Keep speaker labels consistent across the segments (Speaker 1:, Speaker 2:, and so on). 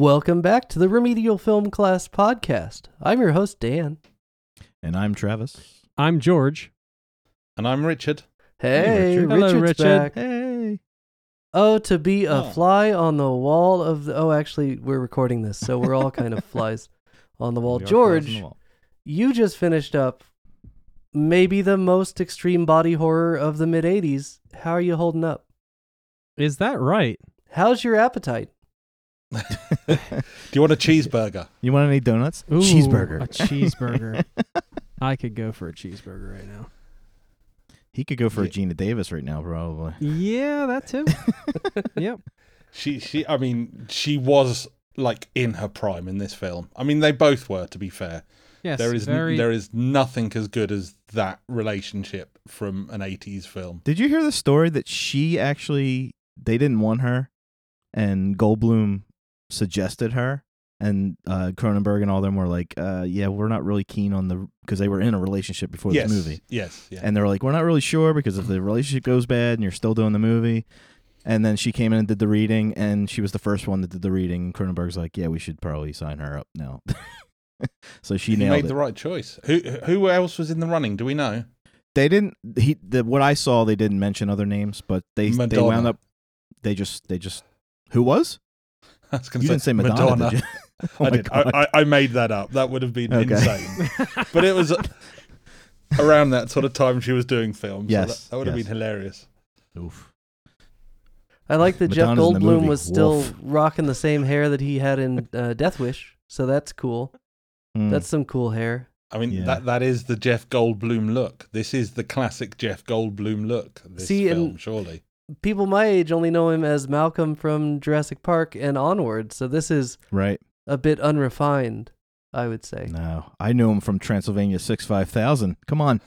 Speaker 1: Welcome back to the Remedial Film Class podcast. I'm your host, Dan.
Speaker 2: And I'm Travis.
Speaker 3: I'm George.
Speaker 4: And I'm Richard.
Speaker 1: Hey,
Speaker 2: Richard.
Speaker 3: Hello, Richard.
Speaker 1: back.
Speaker 2: Hey.
Speaker 1: Oh, to be a
Speaker 4: Oh.
Speaker 1: fly on the wall of the. Oh, actually, we're recording this, so we're all kind of flies on the wall.
Speaker 2: We are flies on the
Speaker 1: George,
Speaker 2: wall.
Speaker 1: you just finished up maybe the most extreme body horror of the mid 80s. How are you holding up?
Speaker 3: Is that right?
Speaker 1: How's your appetite?
Speaker 4: Do you want a cheeseburger?
Speaker 2: You want any donuts?
Speaker 3: Ooh,
Speaker 2: Cheeseburger.
Speaker 3: A cheeseburger. I could go for a cheeseburger right now.
Speaker 2: he could go for a Geena Davis right now, probably.
Speaker 3: Yeah, that too. yep.
Speaker 4: She, she. I mean, she was like in her prime in this film. I mean, they both were. To be fair,
Speaker 3: Yes.
Speaker 4: there is
Speaker 3: very.
Speaker 4: there is nothing as good as that relationship from an '80s film.
Speaker 2: Did you hear the story that she actually they didn't want her, and Goldblum suggested her, and uh, Cronenberg and all them were like, uh, "Yeah, we're not really keen on the because they were in a relationship before
Speaker 4: yes,
Speaker 2: this movie."
Speaker 4: yes, yeah.
Speaker 2: And they're like, we're not really sure because if the relationship goes bad and you're still doing the movie. And then she came in and did the reading, and she was the first one that did the reading. And Cronenberg's like, yeah, we should probably sign her up now. so she
Speaker 4: made
Speaker 2: it.
Speaker 4: the right choice. Who who else was in the running? Do we know?
Speaker 2: they didn't. He the what I saw, they didn't mention other names, but they they wound up. They just they just who was?
Speaker 4: I was gonna
Speaker 2: You didn't say Madonna, did you? Oh
Speaker 4: I did. I, I, I made that up. That would have been
Speaker 2: Okay.
Speaker 4: insane. but it was around that sort of time she was doing films. so
Speaker 2: Yes,
Speaker 4: that, that would have been hilarious.
Speaker 2: Oof.
Speaker 1: I like that Jeff
Speaker 2: Madonna's in the
Speaker 1: Goldblum was still
Speaker 2: Woof.
Speaker 1: rocking the same hair that he had in uh, Death Wish, so that's cool.
Speaker 2: Mm.
Speaker 1: That's some cool hair.
Speaker 4: I mean,
Speaker 2: Yeah.
Speaker 4: that that is the Jeff Goldblum look. This is the classic Jeff Goldblum look. This
Speaker 1: See,
Speaker 4: film,
Speaker 1: and-
Speaker 4: surely.
Speaker 1: People my age only know him as Malcolm from Jurassic Park and onward. So this is
Speaker 2: right.
Speaker 1: a bit unrefined, I would say.
Speaker 2: No, I knew him from Transylvania Six Five Thousand. Come on,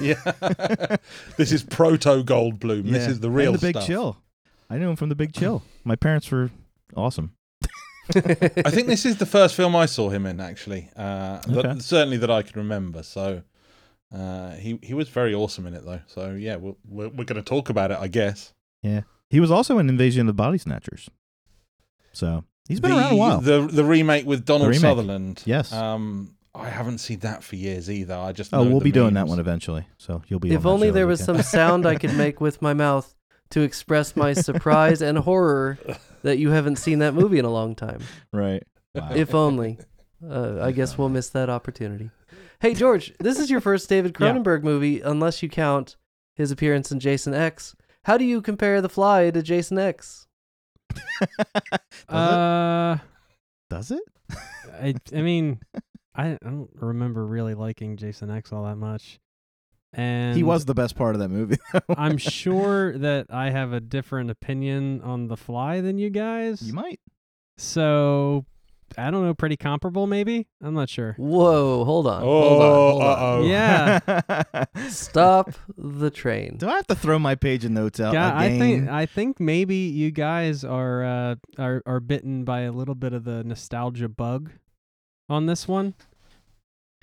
Speaker 4: Yeah, this is proto Goldblum. This is the real
Speaker 2: and the Big
Speaker 4: stuff.
Speaker 2: Chill. I knew him from the Big Chill. My parents were awesome.
Speaker 4: I think this is the first film I saw him in, actually. Uh, that-
Speaker 2: Okay.
Speaker 4: certainly that I can remember. So uh, he he was very awesome in it, though. So yeah, we'll, we're we're going to talk about it, I guess.
Speaker 2: Yeah, he was also in Invasion of the Body Snatchers. So he's been
Speaker 4: the,
Speaker 2: around a while.
Speaker 4: The the remake with Donald
Speaker 2: remake.
Speaker 4: Sutherland.
Speaker 2: Yes.
Speaker 4: Um, I haven't seen that for years either. I just
Speaker 2: oh,
Speaker 4: know
Speaker 2: we'll
Speaker 4: the
Speaker 2: be doing that one eventually. So you'll be.
Speaker 1: if
Speaker 2: on
Speaker 1: only there was
Speaker 2: we
Speaker 1: some sound I could make with my mouth to express my surprise and horror that you haven't seen that movie in a long time.
Speaker 2: right. Wow.
Speaker 1: If only. Uh, I guess we'll miss that opportunity. Hey, George, this is your first David
Speaker 3: Yeah.
Speaker 1: Cronenberg movie, unless you count his appearance in Jason X. How do you compare The Fly to Jason X?
Speaker 2: Does it?
Speaker 3: Uh,
Speaker 2: Does it?
Speaker 3: I, I mean, I, I don't remember really liking Jason X all that much. And
Speaker 2: He was the best part of that movie.
Speaker 3: I'm sure that I have a different opinion on The Fly than you guys.
Speaker 2: you might.
Speaker 3: So, I don't know, pretty comparable maybe? I'm not sure.
Speaker 1: Whoa, hold on.
Speaker 4: Oh,
Speaker 1: hold on. Hold on.
Speaker 4: uh-oh.
Speaker 3: Yeah.
Speaker 1: Stop the train.
Speaker 2: Do I have to throw my page of notes out
Speaker 3: Yeah, I think I think maybe you guys are uh, are are bitten by a little bit of the nostalgia bug on this one.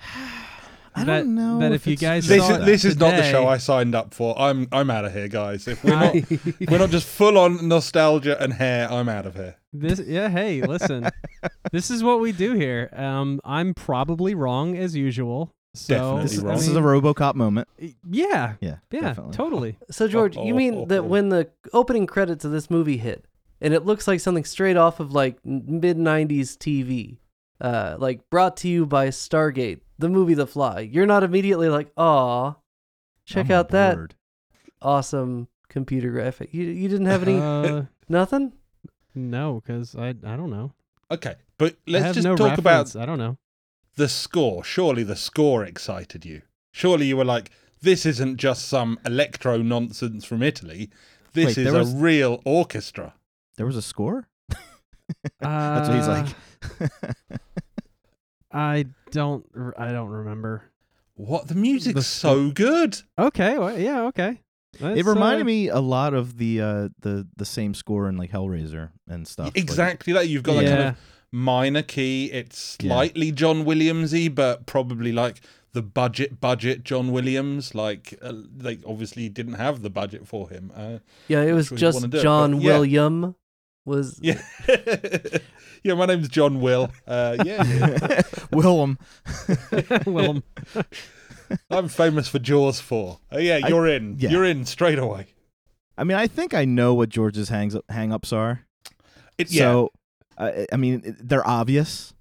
Speaker 2: I
Speaker 3: that-
Speaker 2: don't know.
Speaker 3: that if you guys
Speaker 4: This
Speaker 3: saw
Speaker 4: is
Speaker 3: it
Speaker 4: this is not the show I signed up for. I'm I'm out of here, guys. If we're not we're not just full on nostalgia and hair, I'm out of here.
Speaker 3: This yeah, hey, listen. this is what we do here. Um I'm probably wrong as usual. So
Speaker 4: Definitely
Speaker 2: This, is-
Speaker 4: wrong.
Speaker 2: this is a RoboCop moment.
Speaker 3: yeah.
Speaker 2: Yeah.
Speaker 3: Yeah,
Speaker 2: definitely.
Speaker 3: totally.
Speaker 1: So, George, you mean that when the opening credits of this movie hit, and it looks like something straight off of like mid 90s TV, uh, like brought to you by Stargate, the movie The Fly, you're not immediately like, aw, check
Speaker 2: I'm on
Speaker 1: out that
Speaker 2: board.
Speaker 1: awesome computer graphic. You, you didn't have any,
Speaker 3: Uh,
Speaker 1: nothing?
Speaker 3: no, cuz I I don't know.
Speaker 4: Okay, but let's just
Speaker 3: no
Speaker 4: talk
Speaker 3: reference.
Speaker 4: about
Speaker 3: I don't know.
Speaker 4: the score. Surely the score excited you. Surely you were like, this isn't just some electro nonsense from Italy. This
Speaker 2: Wait,
Speaker 4: is
Speaker 2: there
Speaker 4: a real orchestra.
Speaker 2: There was a score. That's what he's
Speaker 3: Uh,
Speaker 2: like.
Speaker 3: I don't I don't remember.
Speaker 4: What the music's
Speaker 3: The
Speaker 4: so good.
Speaker 3: Okay, well, yeah, okay.
Speaker 2: it reminded
Speaker 3: uh,
Speaker 2: me a lot of the uh, the the same score in like Hellraiser and stuff. like-
Speaker 4: Exactly that. You've got that
Speaker 3: yeah.
Speaker 4: kind of minor key. It's
Speaker 2: Yeah.
Speaker 4: slightly John Williamsy, but probably like the budget budget John Williams. Like uh, they obviously didn't have the budget for him. Uh,
Speaker 1: Yeah, it was just
Speaker 4: do
Speaker 1: John
Speaker 4: but yeah.
Speaker 1: William was
Speaker 4: yeah, yeah. My name's John Will. Uh, yeah, yeah.
Speaker 2: Willem.
Speaker 3: well,
Speaker 4: I'm famous for Jaws four. Oh yeah, you're in.
Speaker 2: yeah.
Speaker 4: You're in straight away.
Speaker 2: I mean, I think I know what George's hangs hang-ups are.
Speaker 4: It, yeah,
Speaker 2: So, I I mean, they're obvious,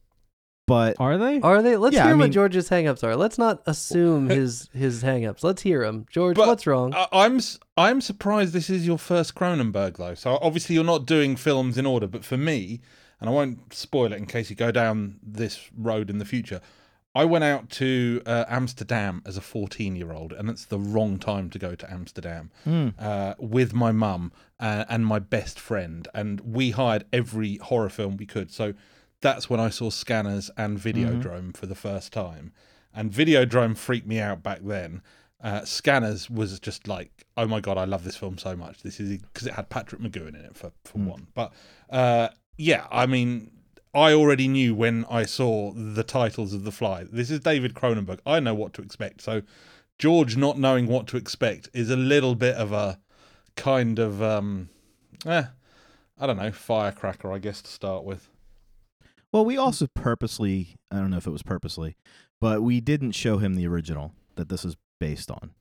Speaker 2: but
Speaker 3: are they?
Speaker 1: Are they? Let's
Speaker 2: Yeah,
Speaker 1: hear
Speaker 2: I
Speaker 1: what
Speaker 2: mean-
Speaker 1: George's hangups are. Let's not assume his his hangups. Let's hear him. George,
Speaker 4: But-
Speaker 1: what's wrong?
Speaker 4: I- I'm s- I'm surprised this is your first Cronenberg though. So obviously you're not doing films in order, but for me, and I won't spoil it in case you go down this road in the future. I went out to uh, Amsterdam as a 14 year old, and it's the wrong time to go to Amsterdam
Speaker 2: Hmm.
Speaker 4: uh, with my mum uh, and my best friend, and we hired every horror film we could. So that's when I saw Scanners and Videodrome for the first time. And Videodrome freaked me out back then. Uh, Scanners was just like, oh my god, I love this film so much. This is because it had Patrick McGoohan in it for for one. But uh, yeah, I mean, I already knew when I saw the titles of The Fly. This is David Cronenberg. I know what to expect. So George not knowing what to expect is a little bit of a kind of um, eh, I don't know, firecracker, I guess to start with.
Speaker 2: Well, we also purposely, I don't know if it was purposely, but we didn't show him the original that this is based on.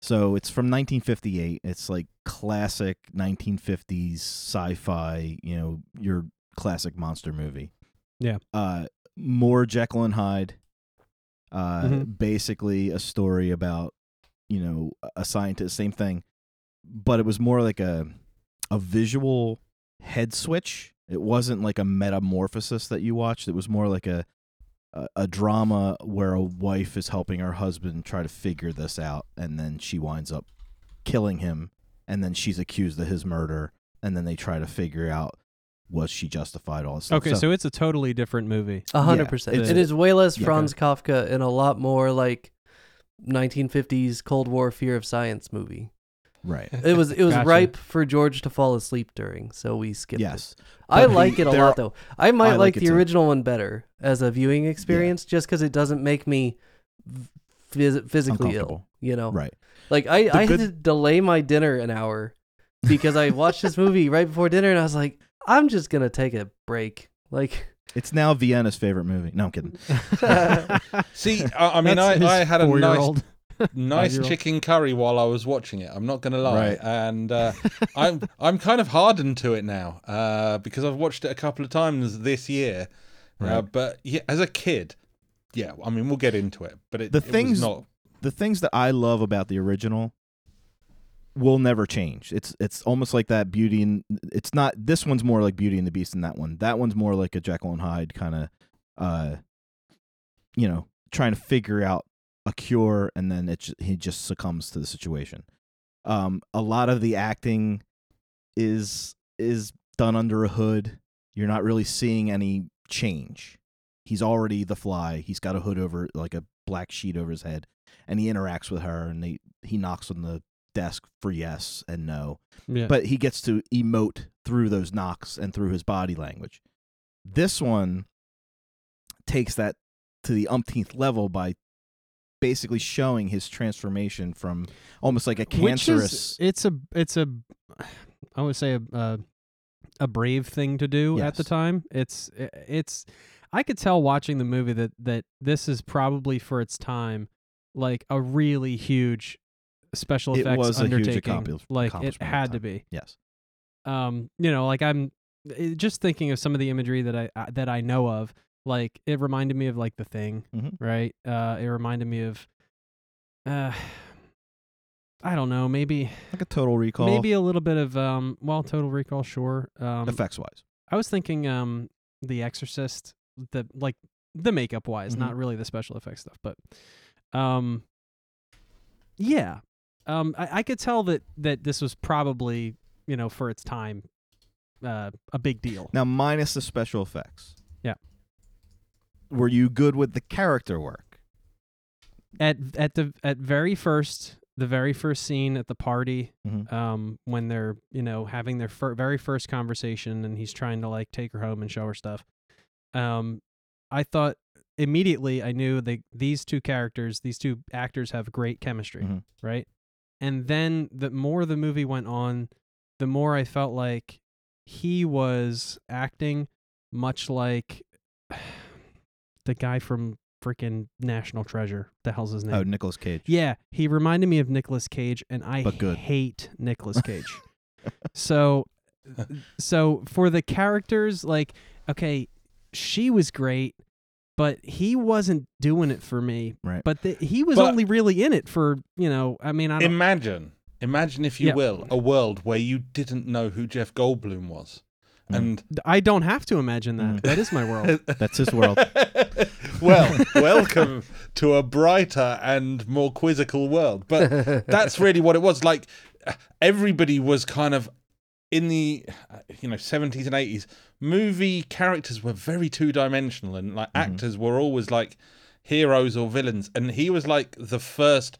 Speaker 2: So it's from 1958. It's like classic 1950s sci-fi, you know, your classic monster movie.
Speaker 3: Yeah.
Speaker 2: Uh more Jekyll and Hyde. Uh
Speaker 3: Mhm.
Speaker 2: basically a story about, you know, a scientist, same thing. But it was more like a a visual head switch. It wasn't like a metamorphosis that you watched. It was more like a a, a drama where a wife is helping her husband try to figure this out, and then she winds up killing him, and then she's accused of his murder, and then they try to figure out was she justified all this stuff.
Speaker 3: Okay, so, it's a totally different movie.
Speaker 1: A hundred
Speaker 2: yeah,
Speaker 1: percent.
Speaker 2: it's-
Speaker 1: It is way less
Speaker 2: Yeah.
Speaker 1: Franz Kafka and a lot more like 1950s Cold War Fear of Science movie.
Speaker 2: Right.
Speaker 1: It was it was
Speaker 3: Gotcha.
Speaker 1: ripe for George to fall asleep during, so we skipped it.
Speaker 2: Yes,
Speaker 1: I
Speaker 2: But
Speaker 1: like
Speaker 2: he-
Speaker 1: it a
Speaker 2: there
Speaker 1: lot
Speaker 2: are-
Speaker 1: though. I might
Speaker 2: I
Speaker 1: like,
Speaker 2: like it
Speaker 1: the
Speaker 2: too.
Speaker 1: original one better as a viewing experience, just because it doesn't make me phys- physically ill.
Speaker 2: Uncomfortable.
Speaker 1: You know,
Speaker 2: right.
Speaker 1: like I
Speaker 2: The
Speaker 1: I
Speaker 2: good-
Speaker 1: had to delay my dinner an hour because I watched this movie right before dinner, and I was like, I'm just gonna take a break. Like,
Speaker 2: It's now Vienna's favorite movie. No, I'm kidding.
Speaker 4: See, I, I mean,
Speaker 3: That's
Speaker 4: I,
Speaker 3: his
Speaker 4: I had a nice
Speaker 3: four-year-old.
Speaker 4: Nice chicken curry while I was watching it. I'm not going to lie,
Speaker 2: Right.
Speaker 4: and uh, I'm I'm kind of hardened to it now uh, because I've watched it a couple of times this year. Uh, but yeah, as a kid, yeah, I mean, we'll get into it. But it,
Speaker 2: The things-
Speaker 4: not.
Speaker 2: the things that I love about the original will never change. It's it's almost like that Beauty and it's not this one's more like Beauty and the Beast than that one. That one's more like a Jekyll and Hyde kind of uh you know, trying to figure out a cure and then it he just succumbs to the situation. Um a lot of the acting is is done under a hood. You're not really seeing any change. He's already the fly. He's got a hood over like a black sheet over his head and he interacts with her and they, he knocks on the desk for yes and no
Speaker 3: Yeah.
Speaker 2: but he gets to emote through those knocks and through his body language this one takes that to the umpteenth level by basically showing his transformation from almost like a cancerous
Speaker 3: is, it's a it's a I would say a a, a brave thing to do at the time. It's it's I could tell watching the movie that that this is probably for its time like a really huge special
Speaker 2: It
Speaker 3: effects
Speaker 2: was a huge
Speaker 3: undertaking. like it
Speaker 2: accomplishment at the
Speaker 3: had to be.
Speaker 2: yes
Speaker 3: Um, you know, like I'm just thinking of some of the imagery that I uh, that I know of. Like it reminded me of like the thing,
Speaker 2: Mhm.
Speaker 3: right? Uh, it reminded me of, uh, I don't know, maybe
Speaker 2: like a total recall
Speaker 3: maybe a little bit of um, well, Total Recall, sure. Um,
Speaker 2: effects wise
Speaker 3: I was thinking um, The Exorcist, the like the makeup wise,
Speaker 2: Mhm.
Speaker 3: not really the special effects stuff, but um, yeah, um, I, I could tell that that this was probably you know for its time, uh, a big deal.
Speaker 2: now minus the special effects. Were you good with the character work
Speaker 3: At at the at very first the very first scene at the party,
Speaker 2: Mhm.
Speaker 3: um, when they're you know having their fir- very first conversation and he's trying to like take her home and show her stuff. Um, I thought immediately I knew they these two characters, these two actors have great chemistry,
Speaker 2: Mhm.
Speaker 3: right? And then the more the movie went on, the more I felt like he was acting much like the guy from freaking National Treasure. The hell's his oh, name?
Speaker 2: Oh, Nicolas Cage.
Speaker 3: Yeah, he reminded me of Nicolas Cage, and I
Speaker 2: But good.
Speaker 3: hate Nicolas Cage. so, so for the characters, like, okay, she was great, but he wasn't doing it for me.
Speaker 2: Right.
Speaker 3: But the, he was
Speaker 4: But-
Speaker 3: only really in it for you know. I mean, I don't.
Speaker 4: Imagine, imagine if you
Speaker 3: Yeah.
Speaker 4: will, a world where you didn't know who Jeff Goldblum was. And
Speaker 3: I don't have to imagine that.
Speaker 2: Mm.
Speaker 3: That is my world.
Speaker 2: That's his world.
Speaker 4: well, welcome to a brighter and more quizzical world. But that's really what it was. Like everybody was kind of in the uh, you know 70s and 80s. Movie characters were very two dimensional, and like
Speaker 2: Mhm.
Speaker 4: actors were always like heroes or villains. And he was like the first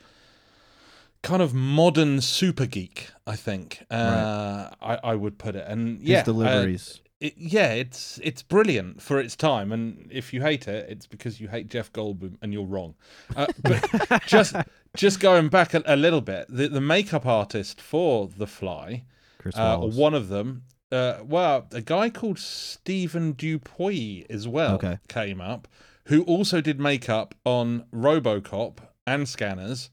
Speaker 4: kind of modern super geek, I think. Uh, I, I would put it. And
Speaker 2: His
Speaker 4: yeah, uh, it, yeah, it's it's brilliant for its time, and if you hate it, it's because you hate Jeff Goldblum, and you're wrong. Uh, but just just going back a, a little bit, the, the makeup artist for The Fly,
Speaker 2: Chris
Speaker 4: uh, one of them, uh, well, a guy called Stephen Dupuis as well
Speaker 2: Okay.
Speaker 4: came up, who also did makeup on RoboCop and Scanners,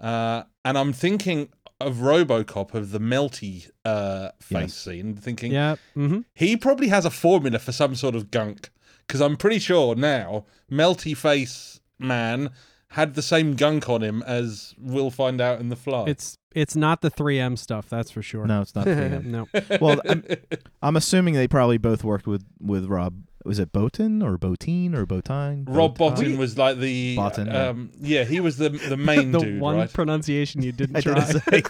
Speaker 4: uh, and I'm thinking of RoboCop of the melty uh, face
Speaker 2: Yes.
Speaker 4: scene, thinking
Speaker 3: yeah. Mm-hmm.
Speaker 4: he probably has a formula for some sort of gunk because I'm pretty sure now melty face man had the same gunk on him as we'll find out in the fly.
Speaker 3: It's it's not the 3M stuff. That's for sure.
Speaker 2: No, it's not for him.
Speaker 3: No.
Speaker 2: Well, I'm- I'm assuming they probably both worked with with Rob. Was it Botin or Botine or Botine?
Speaker 4: Rob Bottin was like the
Speaker 2: Bottin, yeah.
Speaker 4: um, yeah. he was the the main
Speaker 3: the
Speaker 4: dude,
Speaker 3: one
Speaker 4: right?
Speaker 3: pronunciation you didn't
Speaker 2: I
Speaker 3: try.
Speaker 2: didn't say.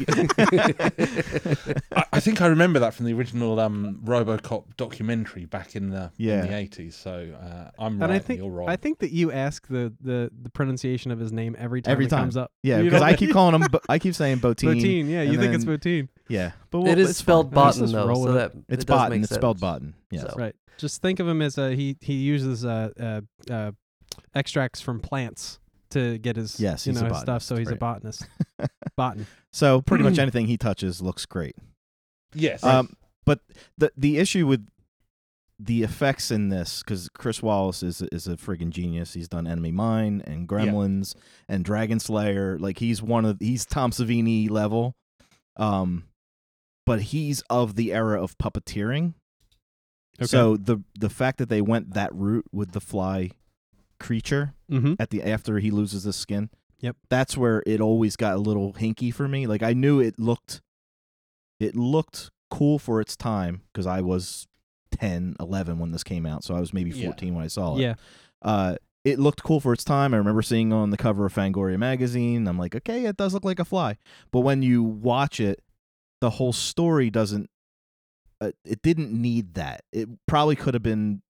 Speaker 4: I, I think I remember that from the original um, RoboCop documentary back in the
Speaker 2: Yeah.
Speaker 4: in the eighties. So uh, I'm
Speaker 3: And
Speaker 4: right,
Speaker 3: I think
Speaker 4: you're wrong.
Speaker 3: I think that you ask the, the, the pronunciation of his name every time
Speaker 2: Every
Speaker 3: it
Speaker 2: time.
Speaker 3: comes up.
Speaker 2: yeah, because I keep calling him. Bo- I keep saying Botine.
Speaker 3: Botine. Yeah, you
Speaker 2: and
Speaker 3: think it's
Speaker 2: then-
Speaker 3: Botine.
Speaker 2: Yeah, but
Speaker 1: it
Speaker 2: well, it's
Speaker 1: spelled
Speaker 2: fine.
Speaker 3: Let's
Speaker 1: Botten
Speaker 3: just
Speaker 1: though, so that
Speaker 2: It's
Speaker 1: it does
Speaker 2: Botten.
Speaker 1: make
Speaker 2: It's spelled Bottin. Yeah,
Speaker 1: So-
Speaker 3: Right. Just think of him as a he he uses uh, uh, uh, extracts from plants to get his
Speaker 2: Yes,
Speaker 3: you know his stuff. So he's a botanist. Botan.
Speaker 2: So pretty much anything he touches looks great.
Speaker 4: yes.
Speaker 2: Um, but the the issue with the effects in this, because Chris Walas is is a friggin' genius. He's done Enemy Mine and Gremlins and Dragon Slayer. Like he's one of he's Tom Savini level. Um, but he's of the era of puppeteering.
Speaker 3: Okay.
Speaker 2: So the the fact that they went that route with the fly creature
Speaker 3: Mm-hmm.
Speaker 2: at the after he loses his skin.
Speaker 3: Yep.
Speaker 2: That's where it always got a little hinky for me. Like I knew it looked it looked cool for its time because I was 10, 11 when this came out. So I was maybe
Speaker 4: Yeah.
Speaker 2: 14 when I saw it.
Speaker 3: Yeah.
Speaker 2: Uh it looked cool for its time. I remember seeing on the cover of Fangoria magazine. I'm like, okay, it does look like a fly. But when you watch it, the whole story doesn't. Uh, it didn't need that. It probably could have been.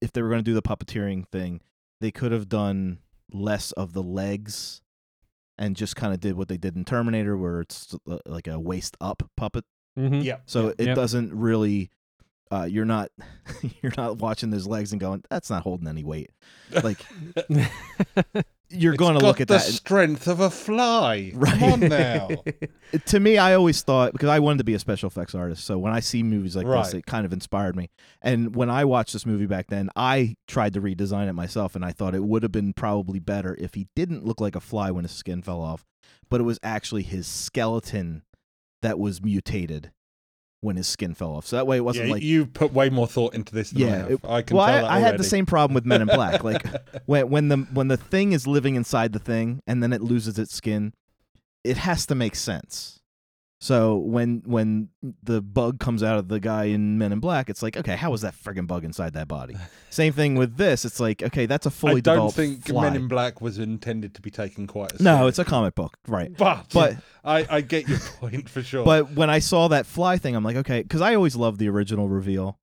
Speaker 2: If they were going to do the puppeteering thing, they could have done less of the legs, and just kind of did what they did in Terminator, where it's uh, like a waist up puppet.
Speaker 3: Mm-hmm.
Speaker 4: yeah.
Speaker 2: So it
Speaker 3: Yep.
Speaker 2: doesn't really. Uh, you're not you're not watching those legs and going, that's not holding any weight. Like you're going to look at
Speaker 4: the
Speaker 2: that.
Speaker 4: strength of a fly.
Speaker 2: Right.
Speaker 4: Come on now.
Speaker 2: to me, I always thought because I wanted to be a special effects artist. So when I see movies like this, it kind of inspired me. And when I watched this movie back then, I tried to redesign it myself, and I thought it would have been probably better if he didn't look like a fly when his skin fell off, but it was actually his skeleton that was mutated when his skin fell off. So that way, it wasn't
Speaker 4: yeah,
Speaker 2: like
Speaker 4: you put way more thought into this than I
Speaker 2: Yeah,
Speaker 4: have.
Speaker 2: it-
Speaker 4: I can
Speaker 2: well,
Speaker 4: tell
Speaker 2: I, I had the same problem with Men in Black. Like when when the when the thing is living inside the thing and then it loses its skin, it has to make sense. So when when the bug comes out of the guy in Men in Black, it's like, okay, how was that friggin' bug inside that body? Same thing with this. It's like, okay, that's a fully
Speaker 4: I don't think
Speaker 2: fly.
Speaker 4: Men in Black was intended to be taken quite as
Speaker 2: no, it's a comic book, right?
Speaker 4: but
Speaker 2: But
Speaker 4: I, I get your point for sure.
Speaker 2: But when I saw that fly thing, I'm like, okay, because I always loved the original reveal.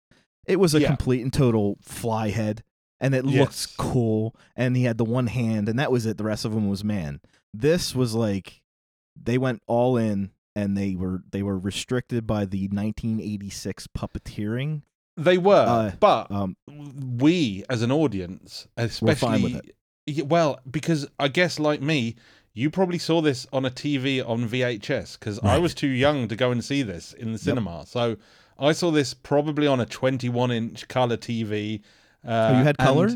Speaker 2: It was a
Speaker 4: Yeah.
Speaker 2: complete and total fly head, and it looks cool. And he had the one hand, and that was it. The rest of him was man. This was like they went all in, and they were they were restricted by the 1986 puppeteering
Speaker 4: They were,
Speaker 2: Uh,
Speaker 4: but
Speaker 2: Um,
Speaker 4: we as an audience, especially,
Speaker 2: fine with it.
Speaker 4: Well, because I guess like me, you probably saw this on a TV on VHS because I was too young to go and see this in the cinema. So I saw this probably on a 21 inch color TV. Uh,
Speaker 2: Oh, you had color?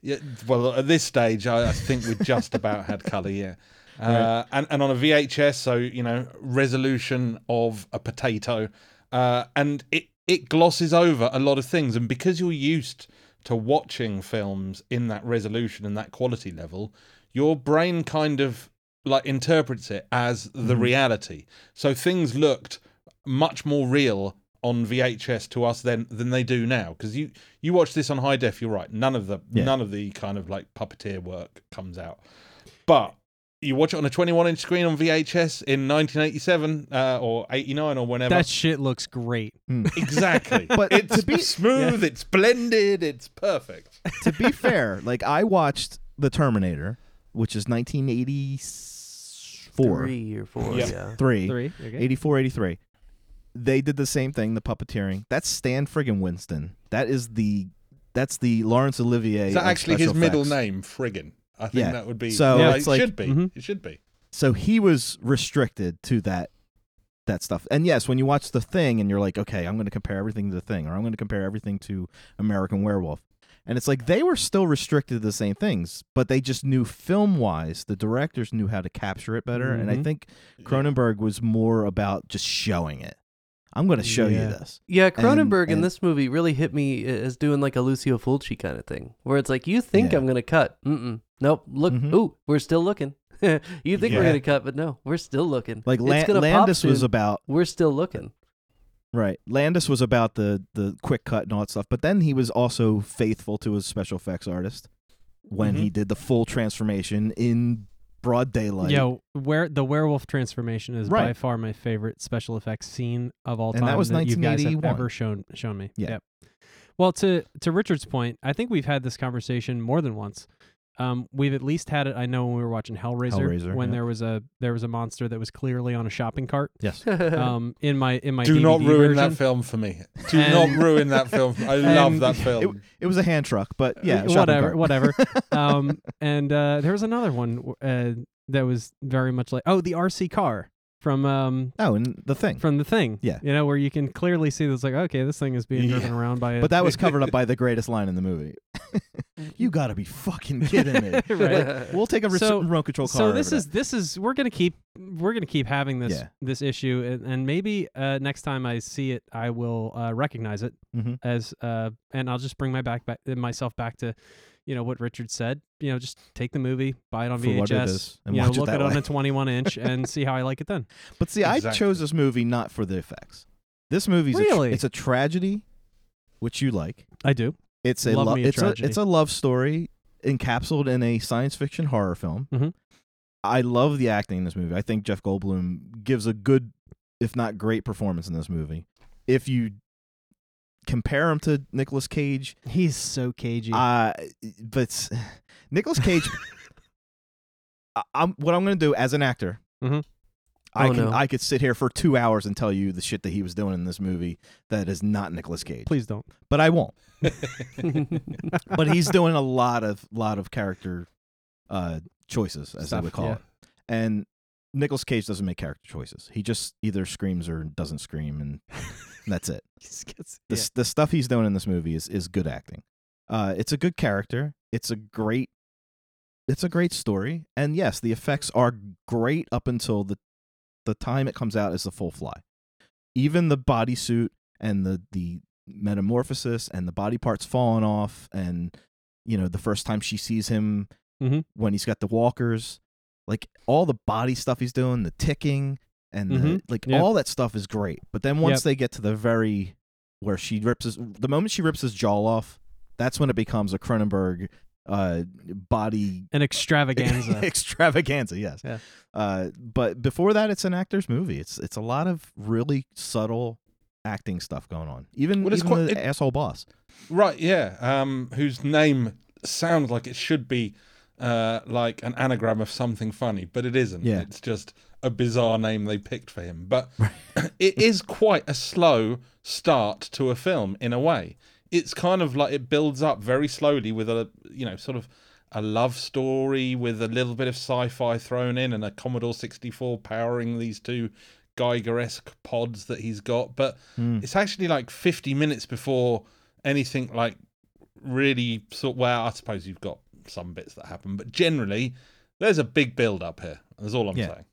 Speaker 4: Yeah, well, at this stage, I, I think we just about had color. Yeah. Uh, and, and on a VHS, so you know, resolution of a potato, uh, and it it glosses over a lot of things. And because you're used to watching films in that resolution and that quality level, your brain kind of like interprets it as the
Speaker 2: Mhm.
Speaker 4: reality. So things looked much more real on VHS to us than than they do now. Because you you watch this on high def, you're right. None of the
Speaker 2: Yeah.
Speaker 4: none of the kind of like puppeteer work comes out, but. You watch it on a 21 inch screen on VHS in 1987 uh, or 89 or whenever.
Speaker 3: That shit looks great.
Speaker 4: exactly.
Speaker 2: But
Speaker 4: it's
Speaker 2: to be-
Speaker 4: smooth, it's blended, it's perfect.
Speaker 2: to be fair, like I watched The Terminator, which is 1984,
Speaker 1: Three or four,
Speaker 4: Yep.
Speaker 1: yeah.
Speaker 2: three,
Speaker 3: Three.
Speaker 2: 84, 83. They did the same thing, the puppeteering. That's Stan friggin' Winston. That is the that's the Laurence Olivier.
Speaker 4: Is that actually his
Speaker 2: special
Speaker 4: middle name, Friggin? I think
Speaker 2: Yeah.
Speaker 4: that would be.
Speaker 2: So
Speaker 4: yeah, it
Speaker 2: like-
Speaker 4: should be.
Speaker 3: Mhm.
Speaker 4: It should be.
Speaker 2: So he was restricted to that that stuff. And yes, when you watch the thing and you're like, okay, I'm going to compare everything to the thing, or I'm going to compare everything to American Werewolf, and it's like they were still restricted to the same things, but they just knew film wise, the directors knew how to capture it better. And I
Speaker 3: Mhm.
Speaker 2: think Cronenberg was more about just showing it. I'm going to show you this.
Speaker 1: Yeah, Cronenberg in
Speaker 2: and-
Speaker 1: this movie really hit me as doing like a Lucio Fulci kind of thing, where it's like you think
Speaker 2: Yeah.
Speaker 1: I'm gonna cut, mm nope, look,
Speaker 2: Mhm.
Speaker 1: ooh, we're still looking. you think we're gonna cut, but no, we're still looking.
Speaker 2: Like
Speaker 1: It's
Speaker 2: Lan-
Speaker 1: gonna pop
Speaker 2: Landis was about
Speaker 1: We're still looking.
Speaker 2: Right. Landis was about the the quick cut and all that stuff, but then he was also faithful to his special effects artist when
Speaker 4: Mhm.
Speaker 2: he did the full transformation in broad daylight.
Speaker 3: Yeah, where the werewolf transformation is by far my favorite special effects scene of all
Speaker 2: And
Speaker 3: time
Speaker 2: that was
Speaker 3: you guys have
Speaker 2: 1981.
Speaker 3: ever shown shown me.
Speaker 2: Yeah.
Speaker 3: Yep. Well, to to Richard's point, I think we've had this conversation more than once. Um, we've at least had it. I know when we were watching Hellraiser,
Speaker 2: Hellraiser,
Speaker 3: when
Speaker 2: yeah.
Speaker 3: there was a there was a monster that was clearly on a shopping cart.
Speaker 2: Yes.
Speaker 3: Um, in my in my
Speaker 4: Do not ruin
Speaker 3: version.
Speaker 4: that film for me. Do
Speaker 3: And-
Speaker 4: not ruin that film. I love that film.
Speaker 2: It was a hand truck, but yeah, shopping
Speaker 3: whatever,
Speaker 2: cart.
Speaker 3: whatever. um, and uh, there was another one uh, that was very much like oh the RC car from um
Speaker 2: Oh, and the thing.
Speaker 3: from the thing.
Speaker 2: Yeah.
Speaker 3: you know where you can clearly see that's like okay this thing is being
Speaker 4: Yeah.
Speaker 3: driven around by a
Speaker 2: But that was covered up by the greatest line in the movie. you got to be fucking kidding me.
Speaker 3: Right.
Speaker 2: We'll take a
Speaker 3: So-
Speaker 2: remote control car.
Speaker 3: so this is this is we're gonna keep we're gonna keep having this
Speaker 2: Yeah.
Speaker 3: this issue and, and maybe uh, next time I see it I will uh, recognize it
Speaker 2: that. Mhm.
Speaker 3: as uh and I'll just bring my back, back myself back to you know what Richard said you know just take the movie buy it on
Speaker 2: For
Speaker 3: VHS
Speaker 2: is, and
Speaker 3: you know
Speaker 2: watch it
Speaker 3: look at it on a 21 inch and see how I like it then
Speaker 2: But see, I chose this movie not for the effects. This movie's a tr-
Speaker 3: Really?
Speaker 2: it's a tragedy, which you like.
Speaker 3: I do
Speaker 2: It's a
Speaker 3: Love
Speaker 2: lo-
Speaker 3: me a
Speaker 2: it's a it's a love story encapsulated in a science fiction horror film.
Speaker 3: Mhm.
Speaker 2: I love the acting in this movie. I think Jeff Goldblum gives a good, if not great, performance in this movie. If you compare him to Nicolas Cage,
Speaker 3: he's so cagey
Speaker 2: uh, but Nicolas Cage. I, I'm what I'm going to do as an actor.
Speaker 3: Mhm.
Speaker 2: I
Speaker 1: Oh,
Speaker 2: can
Speaker 1: no.
Speaker 2: I could sit here for two hours and tell you the shit that he was doing in this movie that is not Nicolas Cage.
Speaker 3: please don't
Speaker 2: but I won't. but he's doing a lot of lot of character uh choices as
Speaker 3: Stuff,
Speaker 2: they would call
Speaker 3: yeah.
Speaker 2: it and Nicolas Cage doesn't make character choices he just either screams or doesn't scream and that's it. The, s- the stuff he's doing in this movie is is good acting. Uh it's a good character. It's a great it's a great story. And yes the effects are great up until the the time it comes out as the full fly. Even the bodysuit and the the metamorphosis and the body parts falling off and you know the first time she sees him
Speaker 3: Mhm.
Speaker 2: when he's got the walkers like all the body stuff he's doing the ticking and the,
Speaker 3: Mhm.
Speaker 2: like
Speaker 3: Yeah.
Speaker 2: all that stuff is great but then once
Speaker 3: Yep.
Speaker 2: they get to the very where she rips his the moment she rips his jaw off that's when it becomes a Cronenberg uh body
Speaker 3: an extravaganza
Speaker 2: extravaganza yes
Speaker 3: Yeah.
Speaker 2: uh but before that it's an actor's movie it's it's a lot of really subtle acting stuff going on even,
Speaker 4: Well, it's
Speaker 2: even
Speaker 4: quite-
Speaker 2: the
Speaker 4: it-
Speaker 2: asshole boss
Speaker 4: Right, yeah. Um, whose name sounds like it should be uh, like an anagram of something funny, but it isn't.
Speaker 2: Yeah.
Speaker 4: It's just a bizarre name they picked for him. But it is quite a slow start to a film in a way. It's kind of like it builds up very slowly with a you know sort of a love story with a little bit of sci-fi thrown in and a Commodore 64 powering these two Geiger-esque pods that he's got. But
Speaker 2: Hmm.
Speaker 4: it's actually like 50 minutes before anything like really sort well i suppose you've got some bits that happen but generally there's a big build up here that's all i'm
Speaker 2: Yeah.
Speaker 4: saying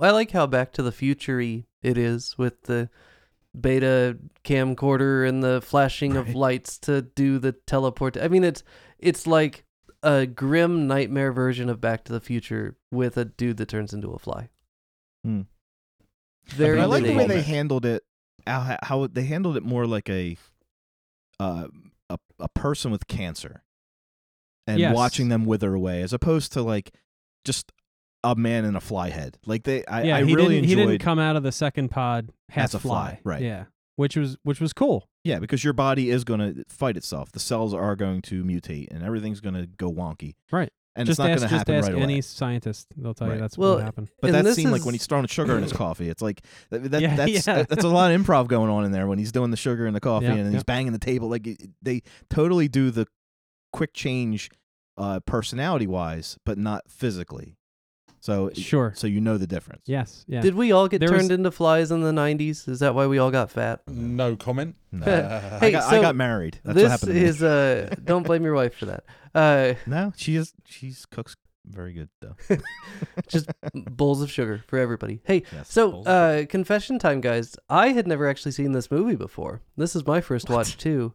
Speaker 1: I like how Back to the Future it is with the beta camcorder and the flashing of lights to do the teleport. I mean, it's it's like a grim nightmare version of Back to the Future with a dude that turns into a fly.
Speaker 2: Hmm.
Speaker 1: Very
Speaker 2: But I like the way they handled it. How, how they handled it more like a, uh, a a person with cancer, and
Speaker 3: Yes.
Speaker 2: watching them wither away, as opposed to like just a man in a fly head. Like they, I,
Speaker 3: yeah,
Speaker 2: I
Speaker 3: he
Speaker 2: really
Speaker 3: didn't. He
Speaker 2: enjoyed.
Speaker 3: didn't come out of the second pod half
Speaker 2: As a fly, right.
Speaker 3: Yeah, which was which was cool.
Speaker 2: yeah, because your body is going to fight itself. The cells are going to mutate, and everything's going to go wonky.
Speaker 3: Right.
Speaker 2: And
Speaker 3: just
Speaker 2: it's not
Speaker 3: ask,
Speaker 2: going to
Speaker 3: just
Speaker 2: happen
Speaker 3: ask
Speaker 2: right
Speaker 3: any
Speaker 2: away.
Speaker 3: scientist; they'll tell
Speaker 2: Right.
Speaker 3: you that's
Speaker 1: Well,
Speaker 3: what happened.
Speaker 2: But that
Speaker 1: this
Speaker 2: scene, like when he's throwing sugar in his coffee, it's like that, that,
Speaker 3: Yeah,
Speaker 2: that's
Speaker 3: yeah.
Speaker 2: that's a lot of improv going on in there when he's doing the sugar in the coffee
Speaker 3: Yeah,
Speaker 2: and then
Speaker 3: yeah.
Speaker 2: he's banging the table. Like it- they totally do the quick change, uh, personality wise, but not physically. So
Speaker 3: Sure.
Speaker 2: so you know the difference.
Speaker 3: Yes. Yeah.
Speaker 1: Did we all get
Speaker 3: There
Speaker 1: turned
Speaker 3: was-
Speaker 1: into flies in the '90s? Is that why we all got fat?
Speaker 4: no comment
Speaker 2: No. I,
Speaker 1: Hey,
Speaker 2: got, I
Speaker 1: so
Speaker 2: got married. That's what
Speaker 1: this
Speaker 2: happened. To me.
Speaker 1: is uh don't blame your wife for that. Uh
Speaker 2: no, she is. She's cooks very good though.
Speaker 1: just bowls of sugar for everybody. Hey,
Speaker 2: Yes,
Speaker 1: so
Speaker 2: bowls of
Speaker 1: uh confession time guys. I had never actually seen this movie before. This is my first
Speaker 2: What?
Speaker 1: watch too.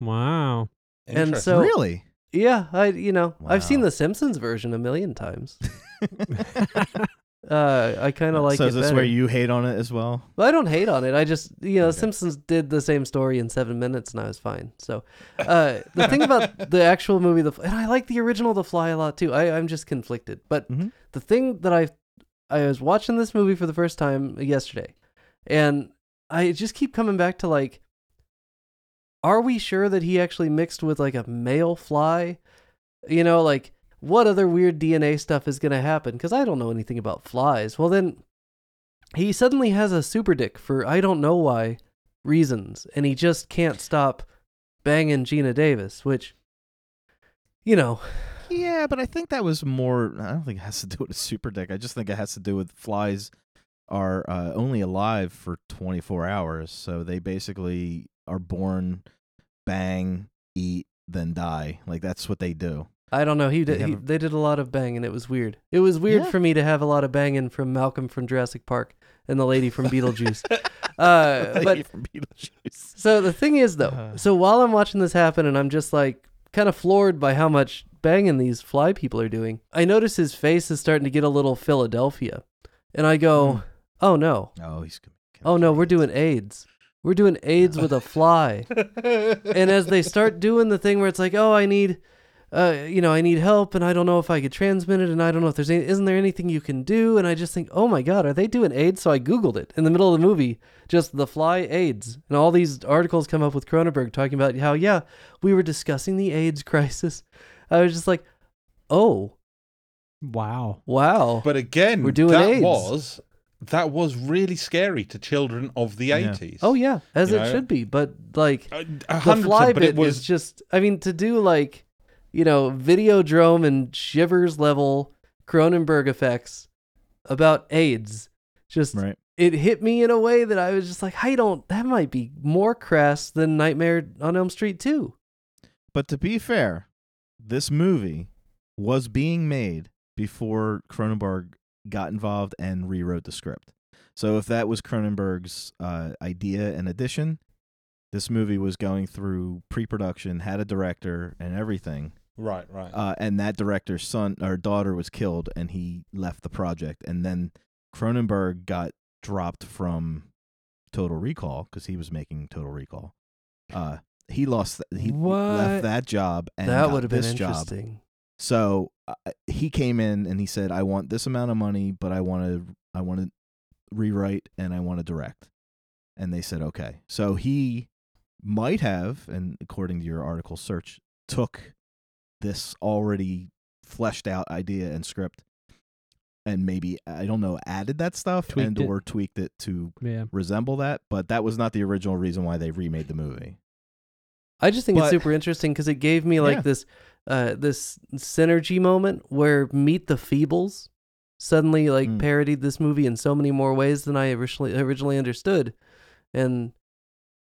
Speaker 3: wow.
Speaker 1: and
Speaker 4: interesting.
Speaker 1: so-
Speaker 2: really.
Speaker 1: Yeah, I you know, I've seen
Speaker 2: Wow.
Speaker 1: the Simpsons version a million times. Uh I kind of like
Speaker 2: so
Speaker 1: it
Speaker 2: is this
Speaker 1: better.
Speaker 2: where you hate on it as well?
Speaker 1: Well, I don't hate on it. I just, you know,
Speaker 2: Okay.
Speaker 1: Simpsons did the same story in seven minutes, and I was fine. So, uh, the thing about the actual movie, the and I like the original The Fly a lot too. I, I'm just conflicted, but
Speaker 2: Mhm.
Speaker 1: the thing that I, I was watching this movie for the first time yesterday, and I just keep coming back to like, are we sure that he actually mixed with like a male fly? You know, like what other weird DNA stuff is going to happen? Because I don't know anything about flies. Well, then he suddenly has a super dick for I don't know why reasons, and he just can't stop banging Geena Davis, which, you know,
Speaker 2: Yeah, but I think that was more. I don't think it has to do with a super dick. I just think it has to do with flies are uh, only alive for 24 hours, so they basically are born, bang, eat, then die. Like that's what they do.
Speaker 1: I don't know. He
Speaker 2: They
Speaker 1: did. He,
Speaker 2: a-
Speaker 1: they did a lot of banging. It was weird. It was weird
Speaker 2: Yeah.
Speaker 1: for me to have a lot of banging from Malcolm from Jurassic Park and the lady from Beetlejuice. uh, but
Speaker 2: from Beetlejuice.
Speaker 1: So the thing is, though,
Speaker 2: Uh.
Speaker 1: so while I'm watching this happen and I'm just like kind of floored by how much banging these fly people are doing, I notice his face is starting to get a little Philadelphia. And I go,
Speaker 2: Hmm.
Speaker 1: oh no,
Speaker 2: Oh, he's. gonna-
Speaker 1: oh no, we're doing AIDS. We're doing AIDS with a fly. and as they start doing the thing where it's like, oh, I need, uh, you know, I need help, and I don't know if I could transmit it, and I don't know if there's any, isn't there anything you can do? And I just think, oh my god, are they doing AIDS? So I googled it in the middle of the movie, just the fly AIDS, and all these articles come up with Cronenberg talking about how yeah, we were discussing the AIDS crisis. I was just like, oh
Speaker 3: Wow.
Speaker 1: wow,
Speaker 4: but again
Speaker 1: We're doing
Speaker 4: that
Speaker 1: AIDS.
Speaker 4: was that was really scary to children of the
Speaker 2: Yeah.
Speaker 4: 80s
Speaker 1: oh yeah, as
Speaker 4: You
Speaker 1: it
Speaker 4: know?
Speaker 1: should be. But like
Speaker 4: A- a
Speaker 1: the fly bit
Speaker 4: it was
Speaker 1: is just i mean to do like you know videodrome and shivers level cronenberg effects about aids just
Speaker 2: Right.
Speaker 1: it hit me in a way that i was just like i don't that might be more crass than nightmare on elm street 2
Speaker 2: But to be fair, this movie was being made before Cronenberg got involved and rewrote the script. So if that was Cronenberg's uh, idea and addition, this movie was going through pre-production, had a director and everything,
Speaker 4: right right
Speaker 2: uh, and that director's son or daughter was killed, and he left the project, and then Cronenberg got dropped from Total Recall because he was making Total Recall. Uh, he lost. Th- he
Speaker 3: What?
Speaker 2: left that job, and
Speaker 1: that
Speaker 2: got
Speaker 1: would have been
Speaker 2: this job. So uh, he came in and he said, "I want this amount of money, but I want to, I want to rewrite and I want to direct." And they said, "Okay." So he might have, and according to your article search, took this already fleshed out idea and script, and maybe I don't know added that stuff
Speaker 3: Tweaked
Speaker 2: and
Speaker 3: it.
Speaker 2: or tweaked it to
Speaker 3: Yeah.
Speaker 2: resemble that. But that was not the original reason why they remade the movie.
Speaker 1: I just think it's super interesting because it gave me like
Speaker 2: Yeah.
Speaker 1: this uh this synergy moment where Meet the Feebles suddenly like
Speaker 2: Mm.
Speaker 1: parodied this movie in so many more ways than I originally originally understood. And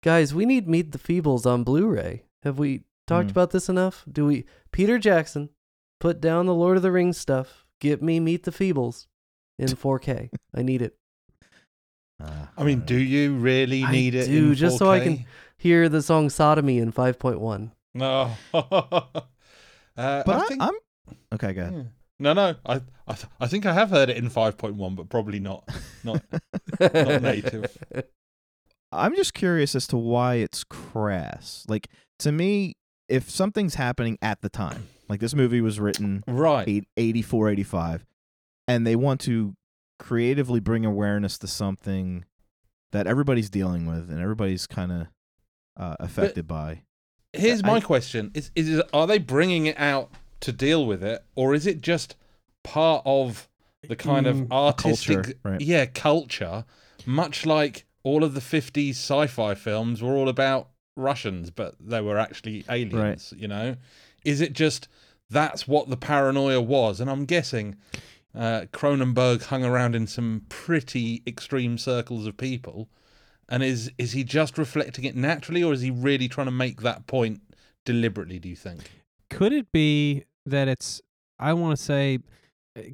Speaker 1: guys, we need Meet the Feebles on Blu-ray. Have we talked
Speaker 2: Mm.
Speaker 1: about this enough? Do we Peter Jackson put down the Lord of the Rings stuff. Get me Meet the Feebles in 4K. I need it.
Speaker 2: Uh,
Speaker 4: I mean, do you really
Speaker 1: I
Speaker 4: need it?
Speaker 1: do,
Speaker 4: in
Speaker 1: just so I can- Hear the song Sodomy in 5.1.
Speaker 4: No. uh,
Speaker 2: But
Speaker 4: I
Speaker 2: I
Speaker 4: think,
Speaker 2: am okay. Go ahead.
Speaker 4: yeah. No, no. I, I, th- I think I have heard it in five point one, but probably not. Not. Not native.
Speaker 2: I'm just curious as to why it's crass. Like to me, if something's happening at the time, like this movie was written
Speaker 4: Right.
Speaker 2: eight, 84, 85, and they want to creatively bring awareness to something that everybody's dealing with and everybody's kind of uh, affected by.
Speaker 4: Here's
Speaker 2: I-
Speaker 4: my question: Is is are they bringing it out to deal with it, or is it just part of the kind of
Speaker 3: Mm,
Speaker 4: artistic,
Speaker 2: culture, right.
Speaker 4: yeah, culture? Much like all of the '50s sci-fi films were all about Russians, but they were actually aliens. You know, is it just that's what the paranoia was? And I'm guessing uh, Cronenberg hung around in some pretty extreme circles of people. And is is he just reflecting it naturally, or is he really trying to make that point deliberately? Do you think?
Speaker 3: Could it be that it's I want to say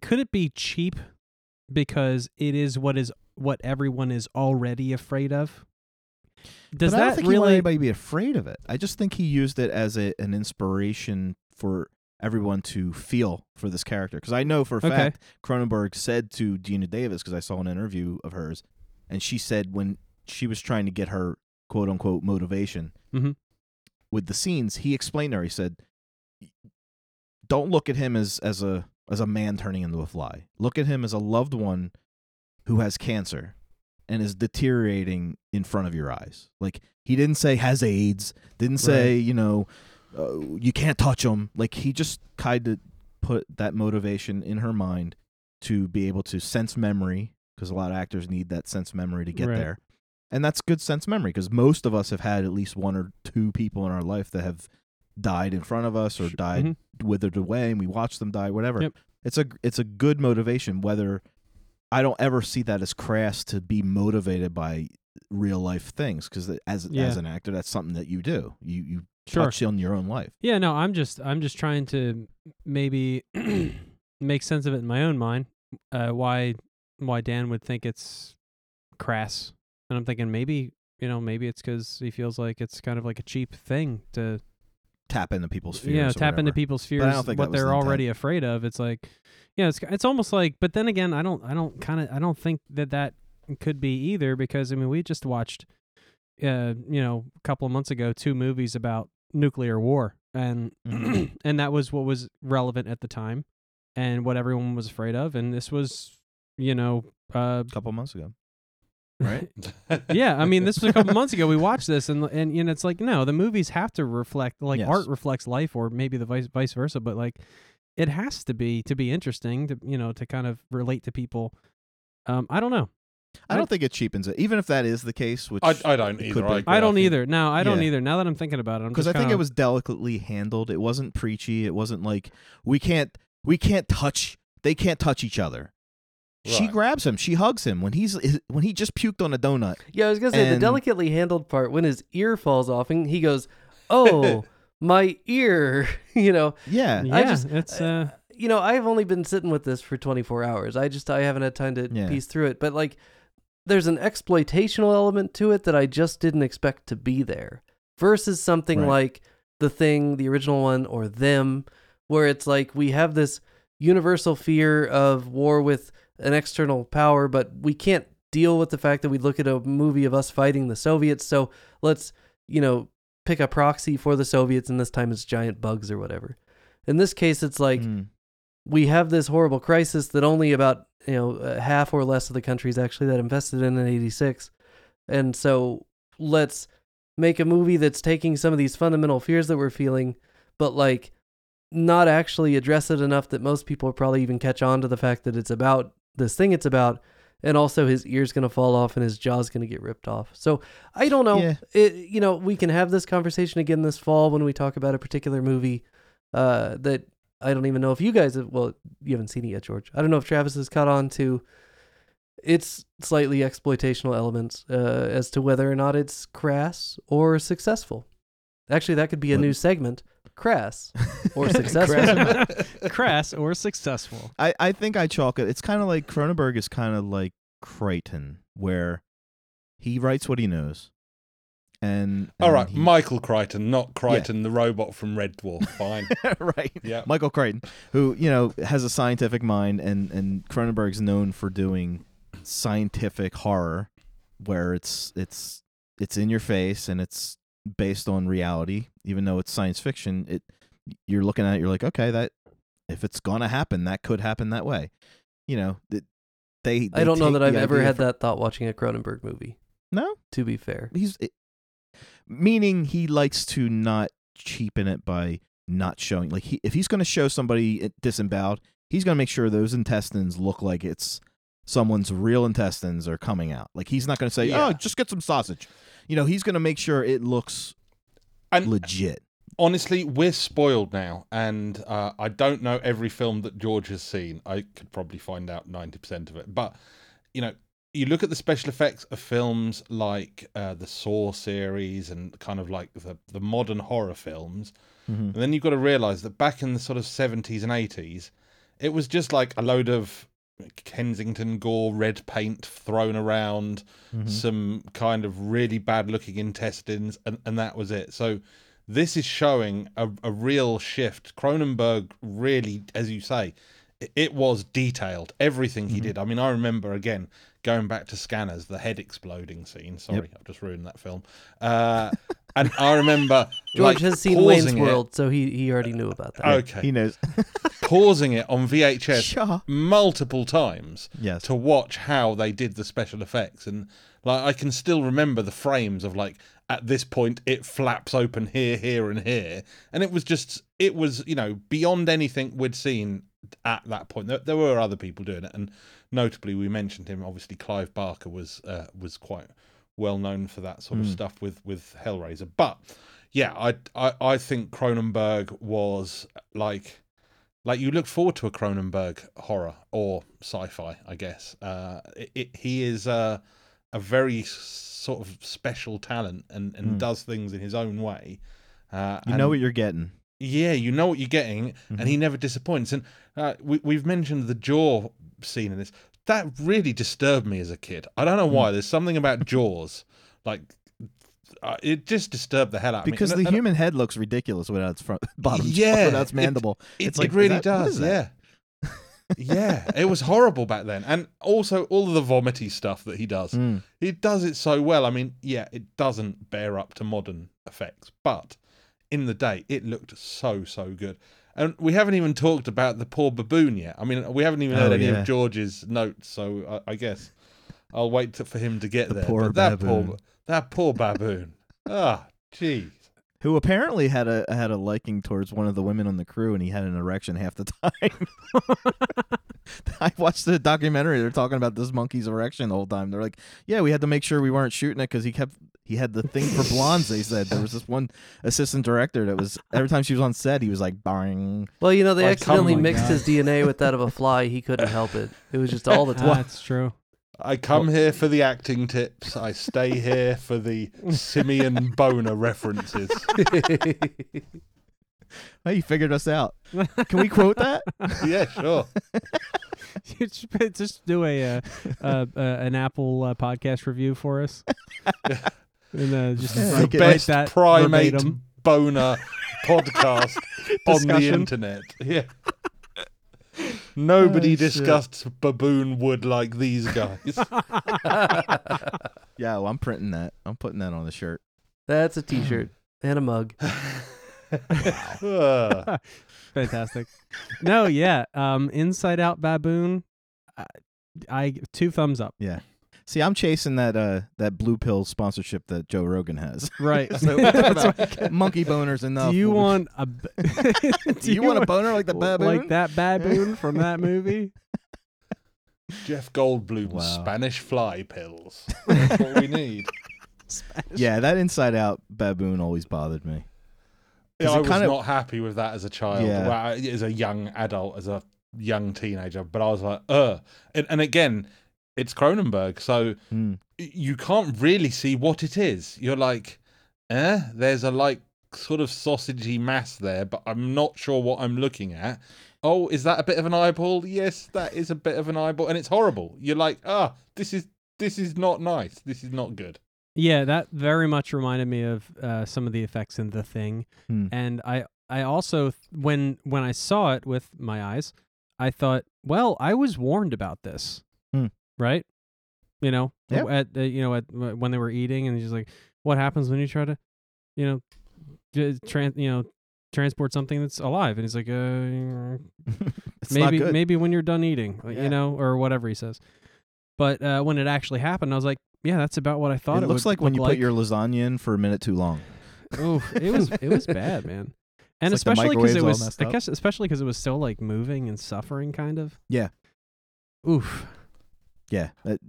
Speaker 3: could it be cheap because it is what is what everyone is already afraid of? Does
Speaker 2: but I don't
Speaker 3: that
Speaker 2: think he let
Speaker 3: really
Speaker 2: anybody be afraid of it. I just think he used it as a, an inspiration for everyone to feel for this character. Because I know for a
Speaker 3: Okay.
Speaker 2: fact Cronenberg said to Geena Davis, because I saw an interview of hers, and she said when she was trying to get her quote unquote motivation
Speaker 3: Mhm.
Speaker 2: with the scenes, he explained to her. He said, "Don't look at him as as a as a man turning into a fly. Look at him as a loved one who has cancer." And is deteriorating in front of your eyes. Like he didn't say has AIDS, didn't say you know uh, you can't touch him. Like he just kind of put that motivation in her mind to be able to sense memory because a lot of actors need that sense memory to get
Speaker 3: Right.
Speaker 2: there. And that's good sense memory because most of us have had at least one or two people in our life that have died in front of us or died
Speaker 3: mhm.
Speaker 2: withered away and we watch them die whatever.
Speaker 3: Yep.
Speaker 2: It's a it's a good motivation whether I don't ever see that as crass to be motivated by real life things because as
Speaker 3: Yeah.
Speaker 2: as an actor that's something that you do. You you
Speaker 3: Sure.
Speaker 2: touch on your own life.
Speaker 3: Yeah, no, I'm just I'm just trying to maybe make sense of it in my own mind. Uh, why why Dan would think it's crass, and I'm thinking maybe you know maybe it's because he feels like it's kind of like a cheap thing to
Speaker 2: Tap into people's fears. Yeah,
Speaker 3: tap into people's fears what they're
Speaker 2: the intent.
Speaker 3: already afraid of. It's like yeah, it's it's almost like. But then again, I don't I don't kind of I don't think that that could be either because I mean we just watched uh you know a couple of months ago two movies about nuclear war and
Speaker 2: Mhm.
Speaker 3: and that was what was relevant at the time and what everyone was afraid of and this was you know uh
Speaker 2: a couple months ago. Right?
Speaker 3: yeah i mean this was a couple months ago we watched this and and you know it's like no the movies have to reflect like
Speaker 2: Yes.
Speaker 3: art reflects life or maybe the vice vice versa but like it has to be to be interesting to you know to kind of relate to people um i don't know
Speaker 2: I don't think it cheapens it, even if that is the case. Which
Speaker 4: I, I don't either.
Speaker 2: be.
Speaker 4: I,
Speaker 3: i don't
Speaker 4: think-
Speaker 3: either no i don't
Speaker 2: Yeah.
Speaker 3: either now that i'm thinking about it
Speaker 2: because I think
Speaker 3: kinda-
Speaker 2: it was delicately handled. It wasn't preachy. It wasn't like we can't we can't touch. They can't touch each other. She
Speaker 4: Right.
Speaker 2: grabs him. She hugs him when he's when he just puked on a donut.
Speaker 1: Yeah, I was gonna say the
Speaker 2: And-
Speaker 1: delicately handled part when his ear falls off and he goes, "Oh, my ear," you know.
Speaker 2: Yeah,
Speaker 3: yeah
Speaker 1: I just-
Speaker 3: it's uh
Speaker 1: You know, I've only been sitting with this for 24 hours. I just I haven't had time to
Speaker 2: Yeah.
Speaker 1: piece through it, but like there's an exploitational element to it that I just didn't expect to be there. Versus something
Speaker 2: Right.
Speaker 1: like The Thing, the original one or Them where it's like we have this universal fear of war with an external power, but we can't deal with the fact that we look at a movie of us fighting the Soviets. So let's, you know, pick a proxy for the Soviets, and this time it's giant bugs or whatever. In this case, it's like
Speaker 2: Mm.
Speaker 1: we have this horrible crisis that only about you know uh, half or less of the countries actually that invested in in 86 and so let's make a movie that's taking some of these fundamental fears that we're feeling but like not actually address it enough that most people probably even catch on to the fact that it's about this thing it's about and also his ear's going to fall off and his jaw's going to get ripped off. So I don't know.
Speaker 2: Yeah.
Speaker 1: It, you know, we can have this conversation again this fall when we talk about a particular movie uh, that I don't even know if you guys have. Well, you haven't seen it yet, George. I don't know if Travis has caught on to its slightly exploitational elements uh, as to whether or not it's crass or successful. Actually, that could be a
Speaker 2: What?
Speaker 1: new segment: crass or successful.
Speaker 2: Crass.
Speaker 3: Crass or successful.
Speaker 2: I, I think I chalk it. It's kind of like Cronenberg is kind of like Crichton, where he writes what he knows. And,
Speaker 4: All
Speaker 2: and
Speaker 4: right,
Speaker 2: he-
Speaker 4: Michael Crichton, not Kryten, the robot from Red Dwarf. Fine.
Speaker 2: right.
Speaker 4: yeah.
Speaker 2: Michael Crichton, who you know has a scientific mind, and and Cronenberg's known for doing scientific horror, where it's it's it's in your face and it's based on reality, even though it's science fiction. It you're looking at it, you're like, okay, that if it's gonna happen, that could happen that way. You know, th- they.
Speaker 1: I don't know that I've ever had that thought watching a Cronenberg movie.
Speaker 2: No,
Speaker 1: To be fair,
Speaker 2: he's it, meaning he likes to not cheapen it by not showing like he if he's going to show somebody eh, disemboweled he's going to make sure those intestines look like it's someone's real intestines are coming out like he's not going to say oh,
Speaker 4: Yeah.
Speaker 2: oh just get some sausage you know he's going to make sure it looks
Speaker 4: And
Speaker 2: legit
Speaker 4: honestly, we're spoiled now, and uh, I don't know every film that George has seen. I could probably find out ninety percent of it, but you know, you look at the special effects of films like uh, the Saw series and kind of like the the modern horror films,
Speaker 2: Mhm.
Speaker 4: and then you've got to realize that back in the sort of seventies and eighties, it was just like a load of Kensington gore, red paint thrown around,
Speaker 2: Mhm.
Speaker 4: some kind of really bad looking intestines, and, and that was it. So this is showing a, a real shift. Cronenberg really, as you say, it, it was detailed. Everything he
Speaker 2: Mhm.
Speaker 4: did. I mean, I remember again going back to Scanners, the head exploding scene. Sorry, I've just ruined that film. Uh, and I remember
Speaker 1: George
Speaker 4: like,
Speaker 1: has seen Wayne's
Speaker 4: it-
Speaker 1: World, so he he already knew about that.
Speaker 4: Okay,
Speaker 2: he knows.
Speaker 4: Pausing it on VHS
Speaker 2: Sure.
Speaker 4: multiple times
Speaker 2: yes.
Speaker 4: to watch how they did the special effects. And like I can still remember the frames of like at this point it flaps open here here and here. And it was just it was you know beyond anything we'd seen at that point. There, there were other people doing it and notably we mentioned him. Obviously Clive Barker was uh, was quite well known for that sort of
Speaker 2: Mm.
Speaker 4: stuff with with Hellraiser but yeah I, I I think Cronenberg was like like you look forward to a Cronenberg horror or sci-fi, I guess. Uh, it, it, he is uh, a very sort of special talent and, and
Speaker 2: Mm.
Speaker 4: does things in his own way. Uh,
Speaker 2: you know what you're getting
Speaker 4: yeah, you know what you're getting,
Speaker 2: Mhm.
Speaker 4: and he never disappoints. And uh, we, we've mentioned the jaw scene in this. That really disturbed me as a kid. I don't know
Speaker 2: Hmm.
Speaker 4: why. There's something about jaws, like uh, it just disturbed the hell out of
Speaker 2: because
Speaker 4: me.
Speaker 2: the
Speaker 4: And- and
Speaker 2: human head looks ridiculous without its front bottom jaw,
Speaker 4: Yeah,
Speaker 2: without its mandible
Speaker 4: It,
Speaker 2: It's like, is
Speaker 4: really
Speaker 2: that-
Speaker 4: does, yeah. yeah, it was horrible back then. And also all of the vomity stuff that he does.
Speaker 2: Mm.
Speaker 4: He does it so well. I mean, yeah, it doesn't bear up to modern effects, but in the day it looked so so good. And we haven't even talked about the poor baboon yet. I mean, we haven't even
Speaker 2: Oh,
Speaker 4: heard any
Speaker 2: yeah.
Speaker 4: of George's notes, so I, I guess I'll wait to, for him to get
Speaker 2: The
Speaker 4: there.
Speaker 2: poor
Speaker 4: But that poor
Speaker 2: baboon.
Speaker 4: that poor baboon. Ah, jeez.
Speaker 2: who apparently had a had a liking towards one of the women on the crew, and he had an erection half the time. I watched the documentary. They're talking about this monkey's erection the whole time. They're like, "Yeah, we had to make sure we weren't shooting it because he kept he had the thing for blondes." They said there was this one assistant director that was every time she was on set, he was like, "Bang."
Speaker 1: Well, you know, they
Speaker 4: Like,
Speaker 1: accidentally
Speaker 4: come on,
Speaker 1: mixed
Speaker 3: guys.
Speaker 1: his DNA with that of a fly. He couldn't help it. It was just all the time.
Speaker 3: That's true.
Speaker 4: I come here for the acting tips. I stay here for the simian Boner references.
Speaker 2: Hey, you figured us out. Can we quote that?
Speaker 4: Yeah, sure.
Speaker 3: You should just do a uh, uh, uh, an Apple uh, podcast review for us, and uh, just
Speaker 2: Yeah,
Speaker 3: write,
Speaker 2: make
Speaker 3: write
Speaker 4: Best
Speaker 3: that
Speaker 4: primate
Speaker 3: verbatim.
Speaker 4: boner podcast on the internet. Yeah. Nobody
Speaker 2: Oh, shit.
Speaker 4: discussed baboon wood like these guys.
Speaker 2: Yeah, well, I'm printing that. I'm putting that on the shirt.
Speaker 1: That's a T-shirt and a mug.
Speaker 4: Ugh.
Speaker 3: Fantastic. No, yeah. Um, Inside Out Baboon. I, I two thumbs up.
Speaker 2: See, I'm chasing that uh that blue pill sponsorship that Joe Rogan has.
Speaker 3: Right.
Speaker 2: So
Speaker 3: That's
Speaker 2: about
Speaker 3: what I get.
Speaker 2: Monkey boners enough.
Speaker 3: Do you want a? b-
Speaker 2: Do you want a boner like the baboon?
Speaker 3: Like that baboon from that movie?
Speaker 4: Jeff Goldblum's
Speaker 2: Wow.
Speaker 4: Spanish fly pills. That's what we need.
Speaker 2: Yeah, that inside out baboon always bothered me.
Speaker 4: Yeah,
Speaker 2: 'Cause
Speaker 4: I was
Speaker 2: kinda-
Speaker 4: not happy with that as a child.
Speaker 2: Yeah.
Speaker 4: Well, I- as a young adult, as a young teenager, but I was like, uh. And, and again, it's Cronenberg, so y- you can't really see what it is. You're like, eh, there's a like sort of sausagey mass there, but I'm not sure what I'm looking at. Oh, is that a bit of an eyeball? Yes, that is a bit of an eyeball, and it's horrible. You're like, ah, this is this is not nice. This is not good.
Speaker 3: Yeah, that very much reminded me of uh, some of the effects in The Thing,
Speaker 2: Hmm.
Speaker 3: and I I also when when I saw it with my eyes, I thought, well, I was warned about this,
Speaker 2: Hmm.
Speaker 3: Right? You know,
Speaker 2: Yeah.
Speaker 3: at uh, you know at when they were eating, and he's like, what happens when you try to, you know, j- tran you know transport something that's alive, and he's like, uh, maybe maybe when you're done eating,
Speaker 2: Yeah.
Speaker 3: you know, or whatever he says. But uh, when it actually happened, I was like, yeah, that's about what I thought.
Speaker 2: it
Speaker 3: It,
Speaker 2: looks like when you put your lasagna in for a minute too long.
Speaker 3: oh, it was it was bad, man. And
Speaker 2: It's
Speaker 3: especially because
Speaker 2: microwave's
Speaker 3: it was, I guess, especially because it was still like moving and suffering, kind of.
Speaker 2: Yeah.
Speaker 3: Oof.
Speaker 2: Yeah, it,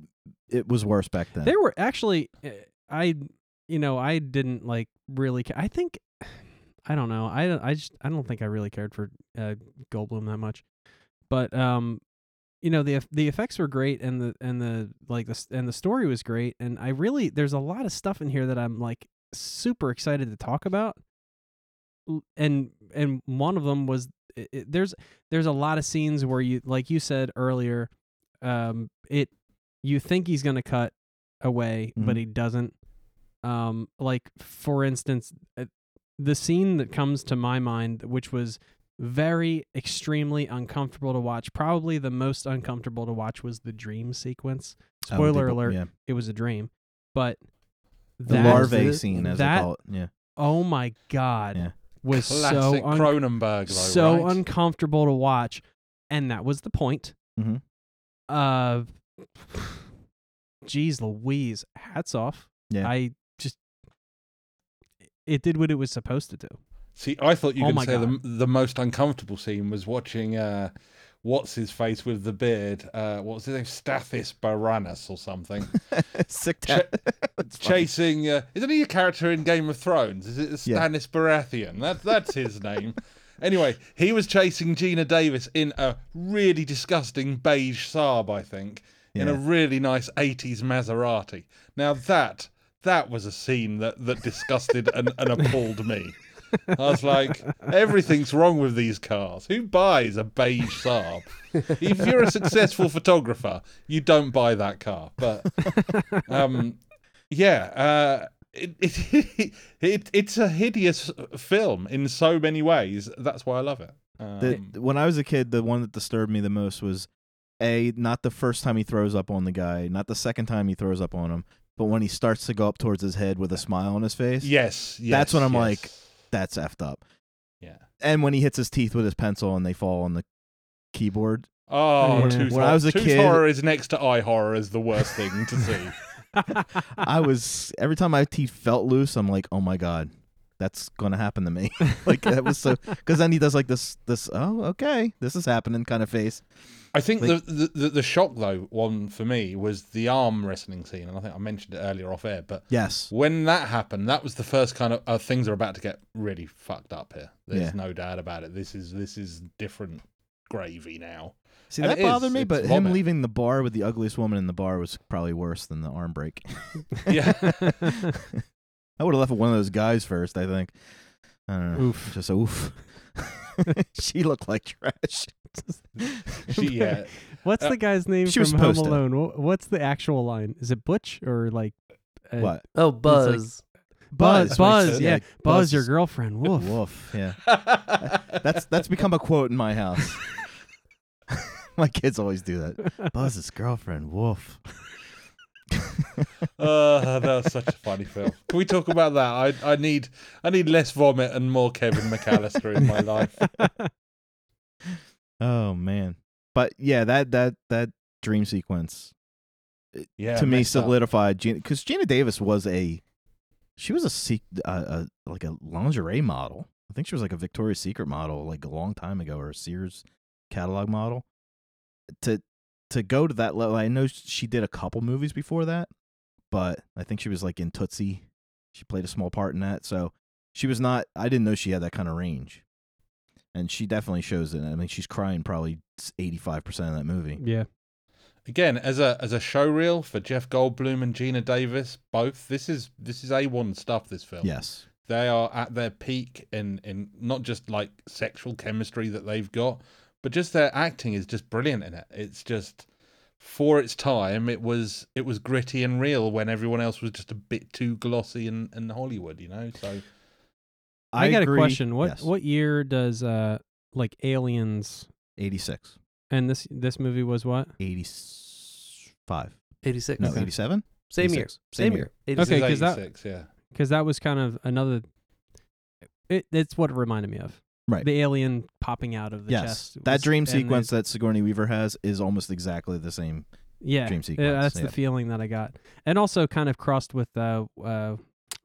Speaker 2: it was worse back then.
Speaker 3: There were actually, uh, I, you know, I didn't like really. Ca- I think, I don't know. I I just I don't think I really cared for uh, Goldblum that much, but um, you know the the effects were great and the and the like the and the story was great and I really there's a lot of stuff in here that I'm like super excited to talk about, and and one of them was i i there's there's a lot of scenes where you like you said earlier, um, it you think he's gonna cut away, but
Speaker 2: Mhm.
Speaker 3: he doesn't. Um, like for instance, uh, the scene that comes to my mind, which was very extremely uncomfortable to watch, probably the most uncomfortable to watch, was the dream sequence.
Speaker 2: Oh,
Speaker 3: Spoiler
Speaker 2: they-
Speaker 3: alert:
Speaker 2: Yeah.
Speaker 3: it was a dream, but
Speaker 2: The
Speaker 3: that
Speaker 2: larvae
Speaker 1: it-
Speaker 2: scene, as
Speaker 3: that-
Speaker 2: they call it. Yeah.
Speaker 3: oh my god,
Speaker 2: Yeah.
Speaker 3: was so un-
Speaker 4: Cronenberg, though,
Speaker 3: so
Speaker 4: right?
Speaker 3: uncomfortable to watch, and that was the point.
Speaker 2: Mhm.
Speaker 3: Uh, geez, Louise, hats off.
Speaker 2: Yeah.
Speaker 3: I just it did what it was supposed to do.
Speaker 4: See, I thought you
Speaker 3: Oh
Speaker 4: were
Speaker 3: my
Speaker 4: going to say the, the most uncomfortable scene was watching uh, what's his face with the beard. Uh, what's his name? Stathis Baranus or something.
Speaker 2: Sick
Speaker 4: Cha-
Speaker 2: tat. It's funny.
Speaker 4: Chasing. Uh, isn't he a character in Game of Thrones? Is it
Speaker 2: Yeah.
Speaker 4: Stannis Baratheon? That, that's his name. Anyway, he was chasing Geena Davis in a really disgusting beige Saab, I think, in a really nice 80s Maserati. Now that that was a scene that, that disgusted and, and appalled me. I was like, everything's wrong with these cars. Who buys a beige Saab? if you're a successful photographer, you don't buy that car. But um, yeah, uh, it, it, it it's a hideous film in so many ways. That's why I love it. Um,
Speaker 2: The, when I was a kid, the one that disturbed me the most was a not the first time he throws up on the guy, not the second time he throws up on him, but when he starts to go up towards his head with a smile on his face.
Speaker 4: yes, yes,
Speaker 2: That's when I'm
Speaker 4: yes.
Speaker 2: like- that's effed up.
Speaker 4: yeah.
Speaker 2: And when he hits his teeth with his pencil and they fall on the keyboard.
Speaker 4: Oh,
Speaker 3: Yeah.
Speaker 4: tooth,
Speaker 2: When I was a
Speaker 4: tooth
Speaker 2: kid-
Speaker 4: horror is next to eye horror is the worst thing to see.
Speaker 2: I was every time my teeth felt loose, I'm like, oh my god, that's gonna happen to me. like that was so because then he does like this this oh okay this is happening kind of face.
Speaker 4: I think
Speaker 2: Like-
Speaker 4: the, the the shock though one for me was the arm wrestling scene, and I think I mentioned it earlier off air. But
Speaker 2: Yes,
Speaker 4: when that happened, that was the first kind of uh, things are about to get really fucked up here. There's
Speaker 2: Yeah.
Speaker 4: no doubt about it. This is this is different gravy now.
Speaker 2: See
Speaker 4: And
Speaker 2: that
Speaker 4: it is,
Speaker 2: bothered me,
Speaker 4: it's
Speaker 2: but him
Speaker 4: vomit.
Speaker 2: leaving the bar with the ugliest woman in the bar was probably worse than the arm break.
Speaker 4: Yeah.
Speaker 2: I would have left with one of those guys first. I think. I don't know.
Speaker 3: Oof.
Speaker 2: Just oof. she looked like trash.
Speaker 4: She, yeah,
Speaker 3: What's
Speaker 4: Uh,
Speaker 3: the guy's name
Speaker 2: she was
Speaker 3: from Home
Speaker 2: supposed to.
Speaker 3: Alone? Wha- What's the actual line? Is it Butch or like uh,
Speaker 2: what?
Speaker 1: Oh, Buzz.
Speaker 3: Buzz,
Speaker 2: Buzz,
Speaker 3: Buzz,
Speaker 2: makes sense.
Speaker 3: yeah,
Speaker 2: Yeah,
Speaker 3: Buzz,
Speaker 2: Buzz
Speaker 3: your girlfriend. Woof.
Speaker 2: Woof. Yeah. That's that's become a quote in my house. my kids always do that. Buzz's girlfriend. Woof.
Speaker 4: uh, that was such a funny film. Can we talk about that? I I need I need less vomit and more Kevin McCallister in my life.
Speaker 2: Oh man. But yeah, that that that dream sequence
Speaker 4: Yeah,
Speaker 2: to me solidified because Geena Davis was a she was a, sec- uh, a like a lingerie model. I think she was like a Victoria's Secret model like a long time ago or a Sears catalog model. To to go to that level, I know she did a couple movies before that, but I think she was like in Tootsie. She played a small part in that, so she was not. I didn't know she had that kind of range, and she definitely shows it. I mean, she's crying probably eighty five percent of that movie.
Speaker 3: Yeah.
Speaker 4: Again, as a as a show reel for Jeff Goldblum and Geena Davis, both this is this is a one stuff. This film,
Speaker 2: Yes,
Speaker 4: they are at their peak in in not just like sexual chemistry that they've got, but just their acting is just brilliant in it. It's just for its time, it was it was gritty and real when everyone else was just a bit too glossy and, and Hollywood, you know. So
Speaker 3: I, got
Speaker 2: agree.
Speaker 3: a question. What
Speaker 2: Yes.
Speaker 3: what year does uh like Aliens
Speaker 2: eighty six.
Speaker 3: and this this movie was what?
Speaker 2: 85.
Speaker 1: 86.
Speaker 2: No,
Speaker 3: Okay.
Speaker 2: 87?
Speaker 1: Same year.
Speaker 2: 86.
Speaker 1: Same year. 86.
Speaker 3: Okay,
Speaker 4: This
Speaker 3: 'cause
Speaker 4: is
Speaker 3: that-
Speaker 4: yeah.
Speaker 3: Because that was kind of another. It, it's what it reminded me of.
Speaker 2: Right.
Speaker 3: The alien popping out of the
Speaker 2: yes.
Speaker 3: chest.
Speaker 2: that
Speaker 3: was-
Speaker 2: dream sequence that Sigourney Weaver has is almost exactly the same.
Speaker 3: yeah,
Speaker 2: dream sequence.
Speaker 3: yeah, that's
Speaker 2: yeah.
Speaker 3: the feeling that I got, and also kind of crossed with uh, uh,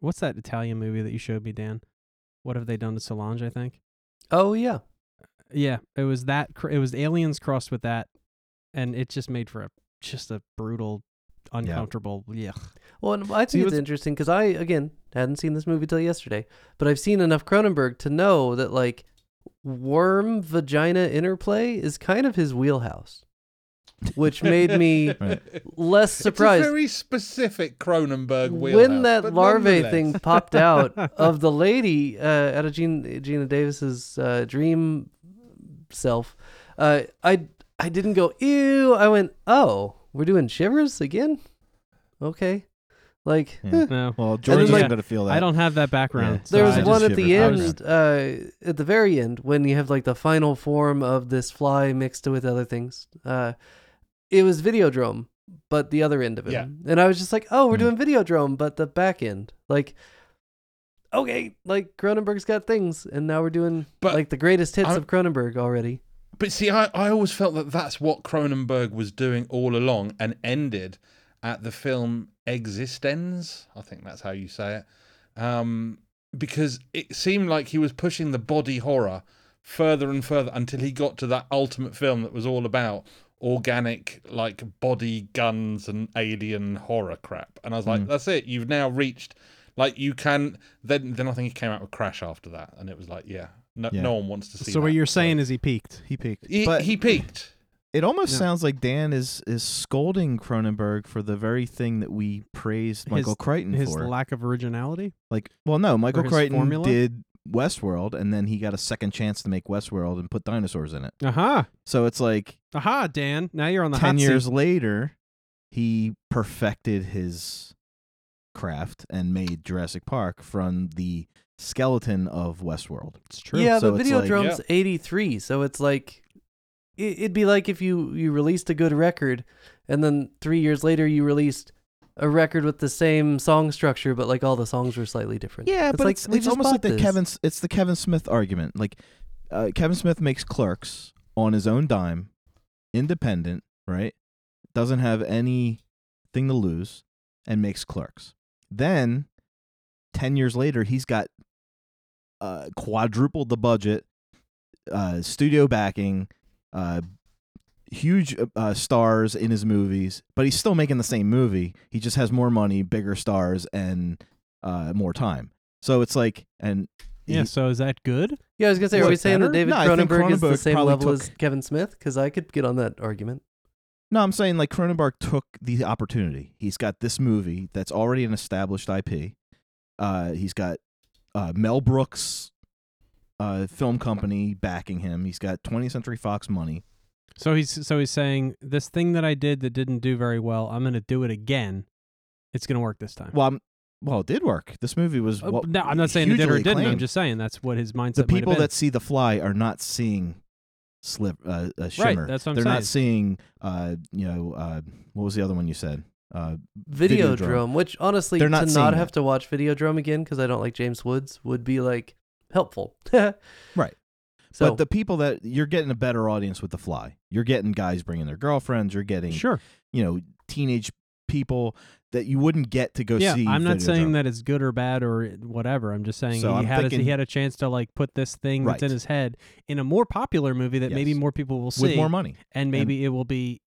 Speaker 3: what's that Italian movie that you showed me, Dan? What have they done to Solange? I think.
Speaker 1: Oh, yeah.
Speaker 3: Yeah, it was that. cr- It was aliens crossed with that, and it just made for a just a brutal, uncomfortable. Yeah.
Speaker 1: Well, and I
Speaker 2: See,
Speaker 1: think it's interesting because I, again, hadn't seen this movie till yesterday, but I've seen enough Cronenberg to know that, like, worm vagina interplay is kind of his wheelhouse, which made me
Speaker 2: Right.
Speaker 1: less
Speaker 4: It's a
Speaker 1: surprised.
Speaker 4: very specific Cronenberg
Speaker 1: when that
Speaker 4: but
Speaker 1: larvae thing popped out of the lady uh, out of Geena, Geena Davis's uh, dream self, uh, I I didn't go ew. I went oh, we're doing shivers again. Okay, like
Speaker 2: Yeah.
Speaker 1: eh.
Speaker 3: No,
Speaker 2: Well,
Speaker 1: then,
Speaker 2: George isn't
Speaker 1: like,
Speaker 2: going to feel that.
Speaker 3: I don't have that background.
Speaker 2: Yeah.
Speaker 3: so
Speaker 1: there was
Speaker 2: just
Speaker 1: one at the end, uh, at the very end, when you have like the final form of this fly mixed with other things. Uh, it was Videodrome, but the other end of it.
Speaker 4: Yeah.
Speaker 1: And I was just like, oh, we're
Speaker 2: Mhm.
Speaker 1: doing Videodrome, but the back end. Like, okay, like Cronenberg's got things, and now we're doing
Speaker 4: But
Speaker 1: like the greatest hits
Speaker 4: I-
Speaker 1: of Cronenberg already.
Speaker 4: But see, I, I always felt that that's what Cronenberg was doing all along and ended at the film Existenz. I think that's how you say it. Um, because it seemed like he was pushing the body horror further and further until he got to that ultimate film that was all about organic, like body guns and alien horror crap. And I was like,
Speaker 2: Mm.
Speaker 4: that's it. You've now reached, like, you can. Then, then I think he came out with Crash after that. And it was like, yeah, no,
Speaker 2: Yeah.
Speaker 4: no one wants to see
Speaker 3: So what you're saying is he peaked.
Speaker 2: He peaked.
Speaker 4: He,
Speaker 2: but
Speaker 4: he peaked.
Speaker 2: It almost
Speaker 3: Yeah.
Speaker 2: sounds like Dan is is scolding Cronenberg for the very thing that we praised Michael Crichton
Speaker 3: His
Speaker 2: for.
Speaker 3: His lack of originality.
Speaker 2: like, well, no, Michael Crichton
Speaker 3: formula?
Speaker 2: did Westworld, and then he got a second chance to make Westworld and put dinosaurs in it.
Speaker 3: Aha.
Speaker 2: So it's like
Speaker 3: Aha, Dan. Now you're on the
Speaker 2: ten
Speaker 3: hot
Speaker 2: years
Speaker 3: seat.
Speaker 2: later, he perfected his craft and made Jurassic Park from the skeleton of Westworld.
Speaker 3: It's true.
Speaker 1: Yeah,
Speaker 2: So
Speaker 1: but
Speaker 2: it's like-
Speaker 1: Videodrome's 83, so it's like it, it'd be like if you you released a good record and then 3 years later you released a record with the same song structure but like all the songs were slightly different.
Speaker 2: Yeah,
Speaker 1: It's
Speaker 2: but
Speaker 1: like,
Speaker 2: it's, it's almost like the
Speaker 1: this.
Speaker 2: Kevin. It's the Kevin Smith argument. Like uh, Kevin Smith makes Clerks on his own dime, independent, right? Doesn't have anything to lose, and makes Clerks. Then, ten years later, he's got uh, quadrupled the budget, uh, studio backing, uh, huge uh, stars in his movies, but he's still making the same movie. He just has more money, bigger stars, and uh, more time. So it's like, and
Speaker 3: Yeah,
Speaker 2: he-
Speaker 3: so is that good?
Speaker 1: Yeah, I was going to say are we saying that? David
Speaker 2: No, I think
Speaker 1: Cronenberg is the same level
Speaker 2: took-
Speaker 1: as Kevin Smith cuz I could get on that argument.
Speaker 2: no, I'm saying like Cronenberg took the opportunity. He's got this movie that's already an established IP. Uh, he's got uh, Mel Brooks, uh, film company backing him. He's got 20th Century Fox money.
Speaker 3: So he's so he's saying this thing that I did that didn't do very well, I'm going to do it again. It's going to work this time.
Speaker 2: Well, I'm, well, it did work. This movie was.
Speaker 3: Uh,
Speaker 2: well,
Speaker 3: no, I'm not saying it did or it didn't. I'm just saying that's what his mindset.
Speaker 2: the
Speaker 3: might have
Speaker 2: people
Speaker 3: been.
Speaker 2: that see the fly are not seeing slip uh, uh, shimmer.
Speaker 3: Right, that's what I'm
Speaker 2: They're
Speaker 3: saying.
Speaker 2: not seeing. Uh, you know, uh, what was the other one you said? Uh,
Speaker 1: Videodrome,
Speaker 2: Videodrome.
Speaker 1: which honestly
Speaker 2: They're not
Speaker 1: to not
Speaker 2: it.
Speaker 1: have to watch Videodrome again cuz I don't like James Woods would be like helpful.
Speaker 2: Right.
Speaker 1: So
Speaker 2: but the people that you're getting a better audience with the fly. You're getting guys bringing their girlfriends. You're getting
Speaker 3: sure.
Speaker 2: you know teenage people that you wouldn't get to go
Speaker 3: yeah,
Speaker 2: see.
Speaker 3: I'm not saying that it's good or bad or whatever. I'm just saying
Speaker 2: So
Speaker 3: he
Speaker 2: I'm
Speaker 3: had a, he had a chance to like put this thing that's in his head in a more popular movie that maybe more people will see
Speaker 2: with more money.
Speaker 3: and maybe it will be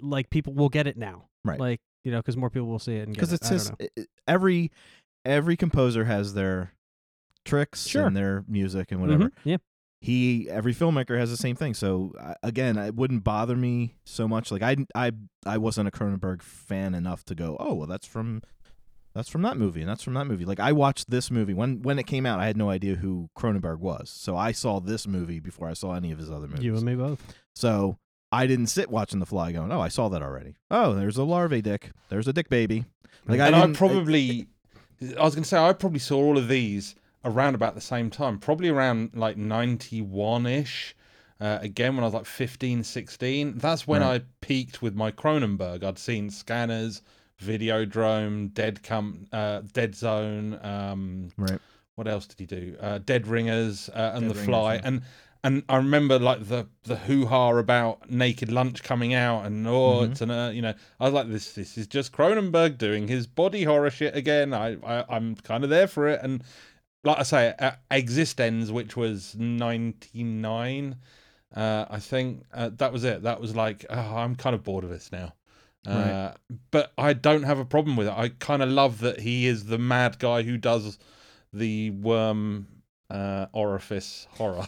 Speaker 3: like people will get it now.
Speaker 2: Right.
Speaker 3: Like, you know, cuz more people will see it and get
Speaker 2: because
Speaker 3: it.
Speaker 2: it's
Speaker 3: I don't
Speaker 2: his
Speaker 3: know.
Speaker 2: it- it- every every composer has their tricks
Speaker 3: Sure.
Speaker 2: and their music and whatever.
Speaker 3: Mhm, Yeah.
Speaker 2: He every filmmaker has the same thing. So again, it wouldn't bother me so much. Like I I I wasn't a Cronenberg fan enough to go, oh well, that's from that's from that movie and that's from that movie. Like I watched this movie when when it came out. I had no idea who Cronenberg was. So I saw this movie before I saw any of his other movies.
Speaker 3: You and me both.
Speaker 2: So I didn't sit watching The Fly going, oh, I saw that already. Oh, there's a larvae dick. There's a dick baby. Like I
Speaker 4: and I
Speaker 2: didn't.
Speaker 4: probably, I was going to say, I probably saw all of these around about the same time, probably around like 91 ish. Uh, again, when I was like 15, 16. That's when
Speaker 2: Right.
Speaker 4: I peaked with my Cronenberg. I'd seen Scanners, Videodrome, Dead Com, uh, Dead Zone. Um,
Speaker 2: right.
Speaker 4: what else did he do? Uh, Dead Ringers uh, and
Speaker 2: Dead
Speaker 4: The
Speaker 2: Ringers,
Speaker 4: Fly,
Speaker 2: yeah.
Speaker 4: and and I remember like the the hoo ha about Naked Lunch coming out, and oh,
Speaker 2: Mhm.
Speaker 4: it's an uh, you know, I was like, this this is just Cronenberg doing his body horror shit again. I, I I'm kind of there for it, and like I say, uh, Existenz, which was ninety nine. Uh, I think uh, that was it. That was like, oh, I'm kind of bored of this now. Uh, But I don't have a problem with it. I kind of love that he is the mad guy who does the worm uh, orifice horror.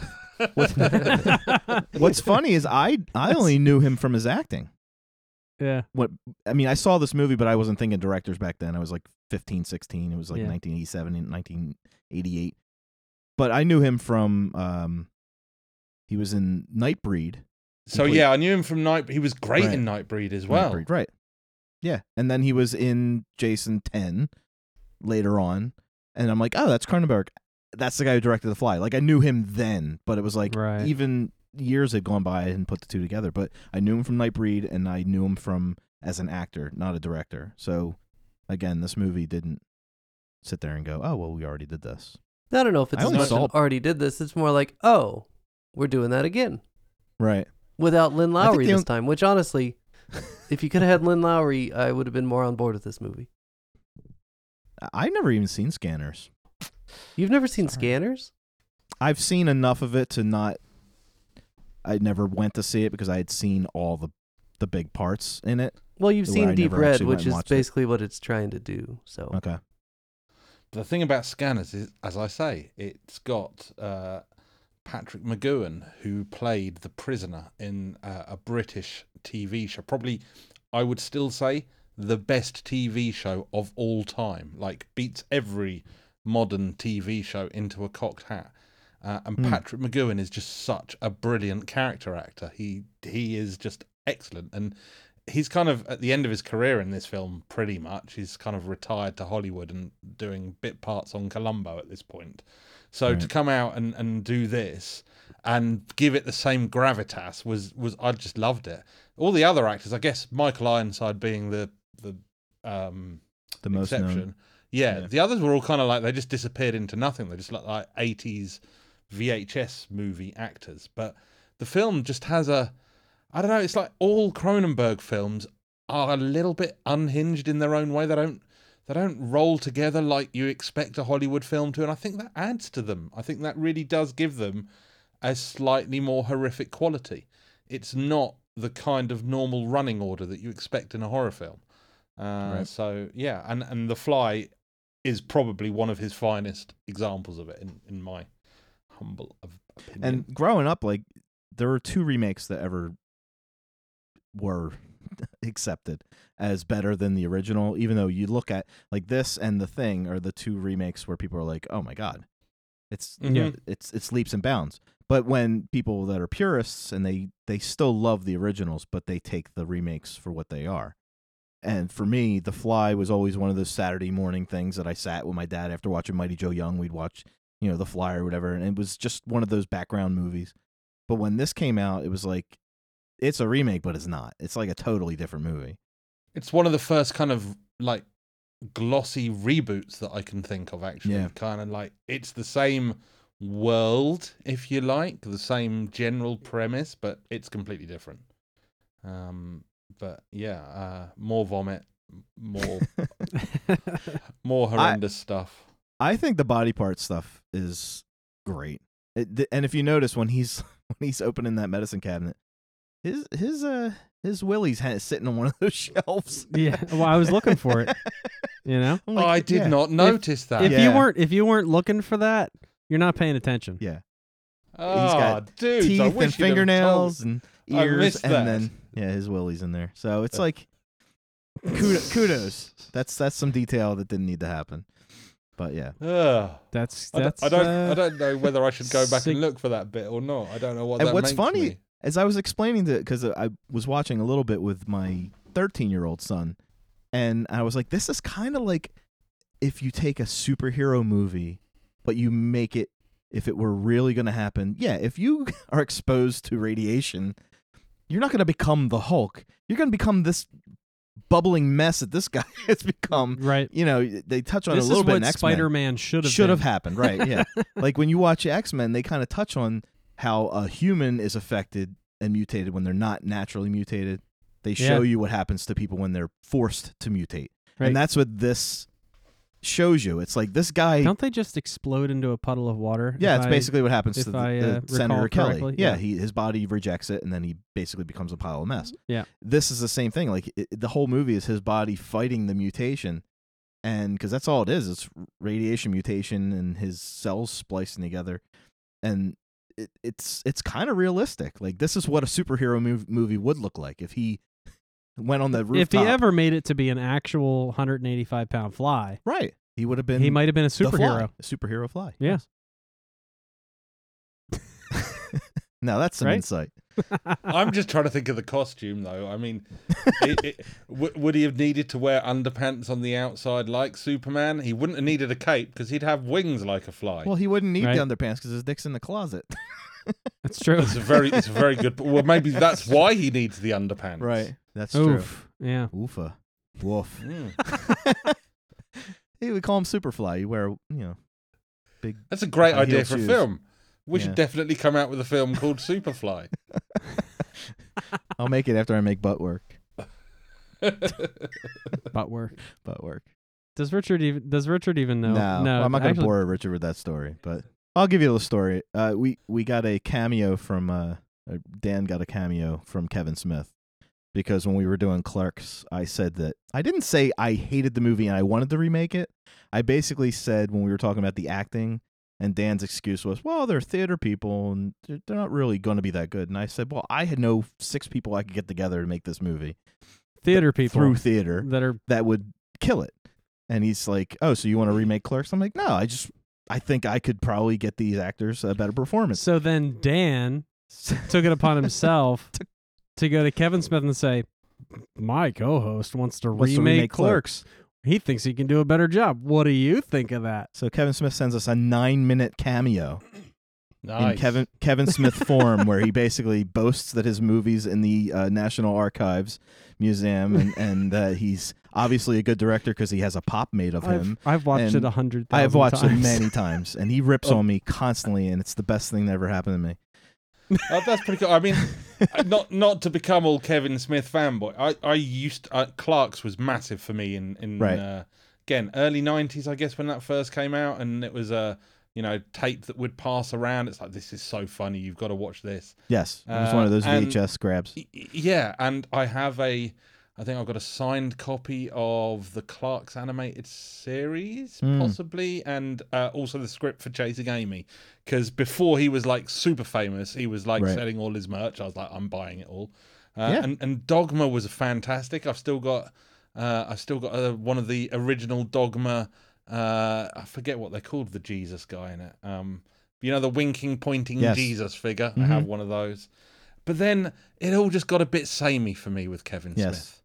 Speaker 2: What's funny is I I only knew him from his acting.
Speaker 3: Yeah.
Speaker 2: What I mean, I saw this movie, but I wasn't thinking directors back then. I was like 15, 16. It was like
Speaker 3: Yeah.
Speaker 2: 1987 and 1988. But I knew him from um he was in Nightbreed.
Speaker 4: So
Speaker 2: Complete-
Speaker 4: yeah, I knew him from Night. He was great
Speaker 2: Right.
Speaker 4: in Nightbreed as well.
Speaker 2: Nightbreed, right. Yeah. And then he was in Jason 10 later on. And I'm like, "Oh, that's Cronenberg. That's the guy who directed The Fly." Like I knew him then, but it was like
Speaker 3: Right.
Speaker 2: even years had gone by, I didn't put the two together. But I knew him from Nightbreed, and I knew him from as an actor, not a director. So again, this movie didn't sit there and go, "Oh, well, we already did this."
Speaker 1: I don't know if it's
Speaker 2: I
Speaker 1: as
Speaker 2: saw-
Speaker 1: already did this. It's more like, oh, we're doing that again
Speaker 2: Right.
Speaker 1: without Lynn Lowry this time. Which honestly, if you could have had Lynn Lowry, I would have been more on board with this movie.
Speaker 2: I've never even seen Scanners.
Speaker 1: You've never seen
Speaker 2: Sorry.
Speaker 1: Scanners?
Speaker 2: I've seen enough of it to not. I never went to see it because I had seen all the the big parts in it.
Speaker 1: Well, you've seen Deep Red, which is
Speaker 2: watched it.
Speaker 1: basically what it's trying to do. So
Speaker 2: Okay.
Speaker 4: The thing about Scanners is, as I say, it's got uh, Patrick McGoohan who played the prisoner in uh, a British TV show. Probably, I would still say the best TV show of all time. Like beats every modern TV show into a cocked hat. Uh, and
Speaker 2: Hmm.
Speaker 4: Patrick McGoohan is just such a brilliant character actor. He he is just excellent, and he's kind of at the end of his career in this film. Pretty much, he's kind of retired to Hollywood and doing bit parts on Columbo at this point. So to come out and, and do this and give it the same gravitas was was I just loved it. All the other actors, I guess, Michael Ironside being the the um,
Speaker 2: The most
Speaker 4: exception.
Speaker 2: known.
Speaker 4: Yeah,
Speaker 2: Yeah.
Speaker 4: the others were all kind of like they just disappeared into nothing. They're just like like eighties VHS movie actors. But the film just has a, I don't know. It's like all Cronenberg films are a little bit unhinged in their own way. They don't they don't roll together like you expect a Hollywood film to, and I think that adds to them. I think that really does give them a slightly more horrific quality. It's not the kind of normal running order that you expect in a horror film. Uh,
Speaker 2: Right.
Speaker 4: So yeah, and and The Fly is probably one of his finest examples of it, in in my humble of- opinion.
Speaker 2: And growing up, like there were two remakes that ever were accepted as better than the original. Even though you look at like this and the thing are the two remakes where people are like, "Oh my god, it's
Speaker 4: Mhm.
Speaker 2: it's it's leaps and bounds." But when people that are purists and they they still love the originals, but they take the remakes for what they are. And for me, The Fly was always one of those Saturday morning things that I sat with my dad after watching Mighty Joe Young. We'd watch, you know, The Fly or whatever, and it was just one of those background movies. But when this came out, it was like it's a remake, but it's not. It's like a totally different movie.
Speaker 4: it's one of the first kind of like glossy reboots that I can think of. Actually,
Speaker 2: Yeah.
Speaker 4: kind of like it's the same world, if you like, the same general premise, but it's completely different. Um, but yeah, uh, more vomit, more more horrendous stuff.
Speaker 2: I think the body part stuff is great. It, th- and if you notice when he's when he's opening that medicine cabinet, his his uh his willy's ha- sitting on one of those shelves.
Speaker 3: yeah. Well, I was looking for it. You know,
Speaker 2: I'm
Speaker 4: Oh, I did
Speaker 2: yeah.
Speaker 4: not notice that.
Speaker 3: if you weren't if you weren't looking for that, you're not paying attention.
Speaker 2: Yeah,
Speaker 4: oh,
Speaker 2: He's got
Speaker 4: dudes, I
Speaker 2: teeth
Speaker 4: wish
Speaker 2: and fingernails and ears, and
Speaker 4: that.
Speaker 2: then yeah, his willy's in there. So it's
Speaker 4: Uh.
Speaker 2: like kudos, kudos. That's that's some detail that didn't need to happen. But yeah,
Speaker 4: Ugh.
Speaker 3: That's
Speaker 4: I,
Speaker 3: that's.
Speaker 4: don't, I don't.
Speaker 3: uh,
Speaker 4: I don't know whether I should go back
Speaker 3: sig-
Speaker 4: and look for that bit or not. I don't know what
Speaker 2: And
Speaker 4: that
Speaker 2: what's
Speaker 4: makes
Speaker 2: funny-
Speaker 4: me.
Speaker 2: as I was explaining to because I was watching a little bit with my 13 year old son, and I was like, this is kind of like if you take a superhero movie, but you make it if it were really going to happen. Yeah, if you are exposed to radiation, you're not going to become the Hulk. You're going to become this bubbling mess that this guy has become.
Speaker 3: right.
Speaker 2: You know, they touch on
Speaker 3: This
Speaker 2: it a little
Speaker 3: is
Speaker 2: bit
Speaker 3: what
Speaker 2: in X-Men
Speaker 3: Spider-Man should have
Speaker 2: should have happened, right? Yeah. like when you watch X Men, they kind of touch on how a human is affected and mutated when they're not naturally mutated. They show
Speaker 3: Yeah.
Speaker 2: you what happens to people when they're forced to mutate,
Speaker 3: Right.
Speaker 2: and that's what this shows you. It's like this guy.
Speaker 3: Don't they just explode into a puddle of water?
Speaker 2: yeah, it's
Speaker 3: I-
Speaker 2: basically what happens to the,
Speaker 3: I,
Speaker 2: the
Speaker 3: uh,
Speaker 2: Senator Kelly. Yeah,
Speaker 3: yeah.
Speaker 2: he his body rejects it, and then he basically becomes a pile of mess.
Speaker 3: Yeah.
Speaker 2: this is the same thing. Like it, the whole movie is his body fighting the mutation, and because that's all it is. It's radiation mutation and his cells splicing together, and it, it's it's kind of realistic. Like this is what a superhero mov- movie would look like if he went on the rooftop.
Speaker 3: If he ever made it to be an actual 185 pound fly,
Speaker 2: right, he would have been.
Speaker 3: he might have been a
Speaker 2: the Fly,
Speaker 3: superhero.
Speaker 2: a superhero fly.
Speaker 3: Yeah.
Speaker 2: yes. now that's some
Speaker 3: Right?
Speaker 2: insight.
Speaker 4: I'm just trying to think of the costume, though. I mean, it, it, w- would he have needed to wear underpants on the outside like Superman? He wouldn't have needed a cape because he'd have wings like a fly.
Speaker 2: Well, he wouldn't need
Speaker 3: Right.
Speaker 2: the underpants because his dick's in the closet.
Speaker 3: That's true.
Speaker 4: it's a very, it's a very good. Well, maybe that's why he needs the underpants.
Speaker 2: That's true.
Speaker 3: Yeah.
Speaker 2: Oofa. Woof.
Speaker 4: Mm.
Speaker 2: hey, we call him Superfly. You wear, you know, big.
Speaker 4: That's a great idea
Speaker 2: heel
Speaker 4: for a film. We
Speaker 2: Yeah.
Speaker 4: should definitely come out with a film called Superfly.
Speaker 2: I'll make it after I make butt work.
Speaker 3: Butt work.
Speaker 2: Butt work.
Speaker 3: Does Richard even? Does Richard even know?
Speaker 2: no,
Speaker 3: no.
Speaker 2: I'm not going to bore Richard with that story, but I'll give you a little story. Uh, we we got a cameo from uh, uh, Dan got a cameo from Kevin Smith because when we were doing Clerks, I said that I didn't say I hated the movie and I wanted to remake it. I basically said when we were talking about the acting. And Dan's excuse was, well, they're theater people and they're they're not really going to be that good. And I said, well, I had no six people I could get together to make this movie
Speaker 3: Theater people
Speaker 2: through theater
Speaker 3: that are
Speaker 2: that would kill it. And he's like, "Oh, so you want to remake Clerks?" I'm like, "No, I just I think I could probably get these actors a better performance."
Speaker 3: so then Dan took it upon himself to go to Kevin Smith and say, "My co-host wants to
Speaker 2: Wants to
Speaker 3: remake,
Speaker 2: remake
Speaker 3: Clerks. He thinks he can do a better job. What do you think of that?"
Speaker 2: So Kevin Smith sends us a nine minute cameo
Speaker 4: Nice.
Speaker 2: in Kevin Kevin Smith form, where he basically boasts that his movies in the uh, National Archives Museum, and and uh, he's obviously a good director because he has a pop made of him.
Speaker 3: I've, I've watched
Speaker 2: and
Speaker 3: it a hundred.
Speaker 2: I have watched
Speaker 3: times.
Speaker 2: it many times, and he rips
Speaker 4: Oh.
Speaker 2: on me constantly, and it's the best thing that ever happened to me.
Speaker 4: Oh, that's pretty cool. I mean, uh, not not to become all Kevin Smith fanboy. I I used to, uh, Clerks was massive for me in in
Speaker 2: Right.
Speaker 4: uh, again early '90s, I guess, when that first came out, and it was a you know tape that would pass around. It's like this is so funny. You've got to watch this.
Speaker 2: Yes, it was
Speaker 4: Uh,
Speaker 2: one of those
Speaker 4: and-
Speaker 2: VHS grabs.
Speaker 4: Y- Yeah, and I have a. I think I've got a signed copy of the Clerks animated series,
Speaker 2: Mm.
Speaker 4: possibly, and uh, also the script for Chasing Amy. Because before he was like super famous, he was like
Speaker 2: Right.
Speaker 4: selling all his merch. I was like, I'm buying it all. Uh,
Speaker 2: Yeah.
Speaker 4: and, and Dogma was fantastic. I've still got, uh, I've still got uh, one of the original Dogma. Uh, I forget what they called the Jesus guy in it. Um, you know the winking, pointing
Speaker 2: Yes.
Speaker 4: Jesus figure. I
Speaker 2: Mhm.
Speaker 4: have one of those. But then it all just got a bit samey for me with Kevin
Speaker 2: Yes.
Speaker 4: Smith.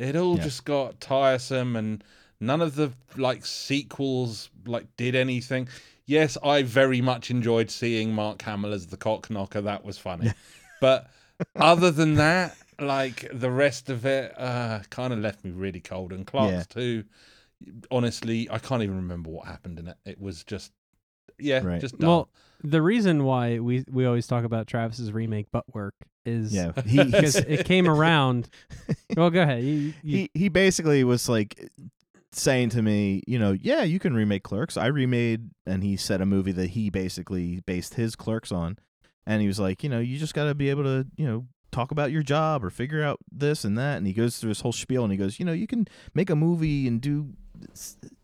Speaker 4: It all
Speaker 2: Yeah.
Speaker 4: just got tiresome and none of the like sequels like did anything. Yes, I very much enjoyed seeing Mark Hamill as the cock knocker. That was funny. But other than that, like the rest of it uh kind of left me really cold and Clerks
Speaker 2: Yeah.
Speaker 4: too. Honestly, I can't even remember what happened in it. It was just yeah,
Speaker 2: Right.
Speaker 4: just dumb.
Speaker 3: Well, the reason why we we always talk about Travis's remake butt work is
Speaker 2: Yeah,
Speaker 3: because it came around. Well, go ahead. You, you,
Speaker 2: he he basically was like saying to me, you know, yeah, you can remake Clerks. I remade, and he said a movie that he basically based his Clerks on, and he was like, you know, you just got to be able to, you know, talk about your job or figure out this and that, and he goes through his whole spiel, and he goes, you know, you can make a movie and do.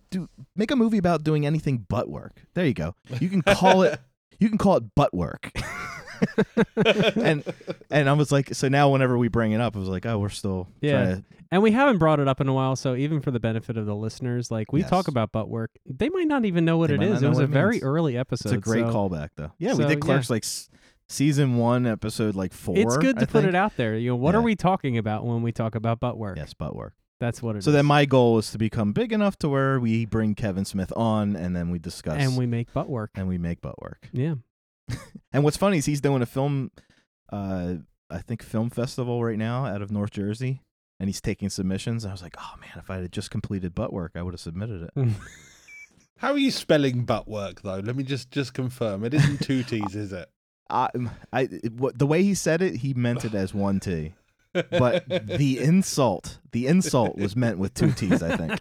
Speaker 2: Do make a movie about doing anything but work. There you go. You can call it. You can call it butt work. and and I was like, so now whenever we bring it up, I was like, oh, we're still
Speaker 3: Yeah.
Speaker 2: trying to
Speaker 3: and we haven't brought it up in a while, so even for the benefit of the listeners, like we talk about butt work, they might not even know what
Speaker 2: They
Speaker 3: it is. It was a
Speaker 2: it
Speaker 3: very early episode.
Speaker 2: It's a great
Speaker 3: so
Speaker 2: callback, though. Yeah, we
Speaker 3: so,
Speaker 2: did
Speaker 3: yeah.
Speaker 2: Like s- season one, episode like four.
Speaker 3: It's good to
Speaker 2: I
Speaker 3: put
Speaker 2: think.
Speaker 3: it out there. You know, what are we talking about when we talk about butt work?
Speaker 2: Yes, butt work.
Speaker 3: That's what it
Speaker 2: So then my goal is to become big enough to where we bring Kevin Smith on, and then we discuss
Speaker 3: and we make butt work.
Speaker 2: and we make butt work.
Speaker 3: Yeah.
Speaker 2: And what's funny is he's doing a film, uh, I think film festival right now out of North Jersey, and he's taking submissions. I was like, oh man, if I had just completed butt work, I would have submitted it.
Speaker 4: How are you spelling butt work though? Let me just just confirm. It isn't two T's, is it?
Speaker 2: I, I, it- what, the way he said it, he meant it as one T. But the insult, the insult was meant with two T's, I think.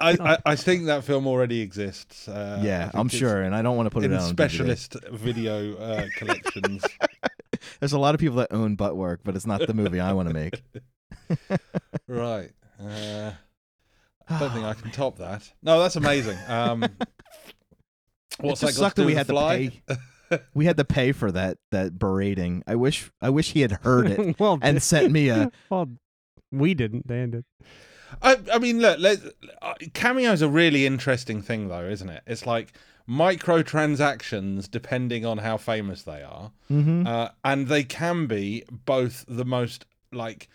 Speaker 4: I, I, I think that film already exists. Uh,
Speaker 2: yeah, I'm sure, and I don't want to put it
Speaker 4: in
Speaker 2: on
Speaker 4: specialist video uh, collections.
Speaker 2: There's a lot of people that own butt work, but it's not the movie I want to make.
Speaker 4: right. Uh, I don't think I can top that. No, that's amazing. Um, what's
Speaker 2: it just
Speaker 4: that
Speaker 2: sucked that we had to
Speaker 4: Fly?
Speaker 2: pay. We had to pay for that that berating. I wish I wish he had heard it
Speaker 3: well,
Speaker 2: and sent me a.
Speaker 3: well, we didn't. Dan did.
Speaker 4: I, I mean, look, let, uh, cameo's a really interesting thing, though, isn't it? It's like microtransactions, depending on how famous they are,
Speaker 2: Mm-hmm.
Speaker 4: uh, and they can be both the most like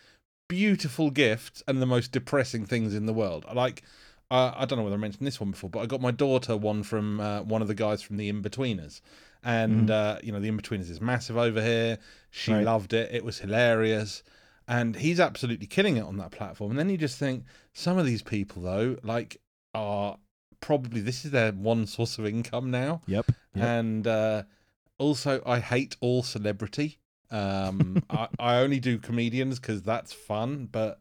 Speaker 4: beautiful gifts and the most depressing things in the world. Like, uh, I don't know whether I mentioned this one before, but I got my daughter one from uh, one of the guys from the Inbetweeners, and uh, you know, the Inbetweeners is massive over here. She
Speaker 2: Right.
Speaker 4: loved it; it was hilarious and he's absolutely killing it on that platform. And then you just think some of these people though, like, are probably this is their one source of income now.
Speaker 2: Yep. Yep.
Speaker 4: And uh, also, I hate all celebrity. Um, I, I only do comedians because that's fun. But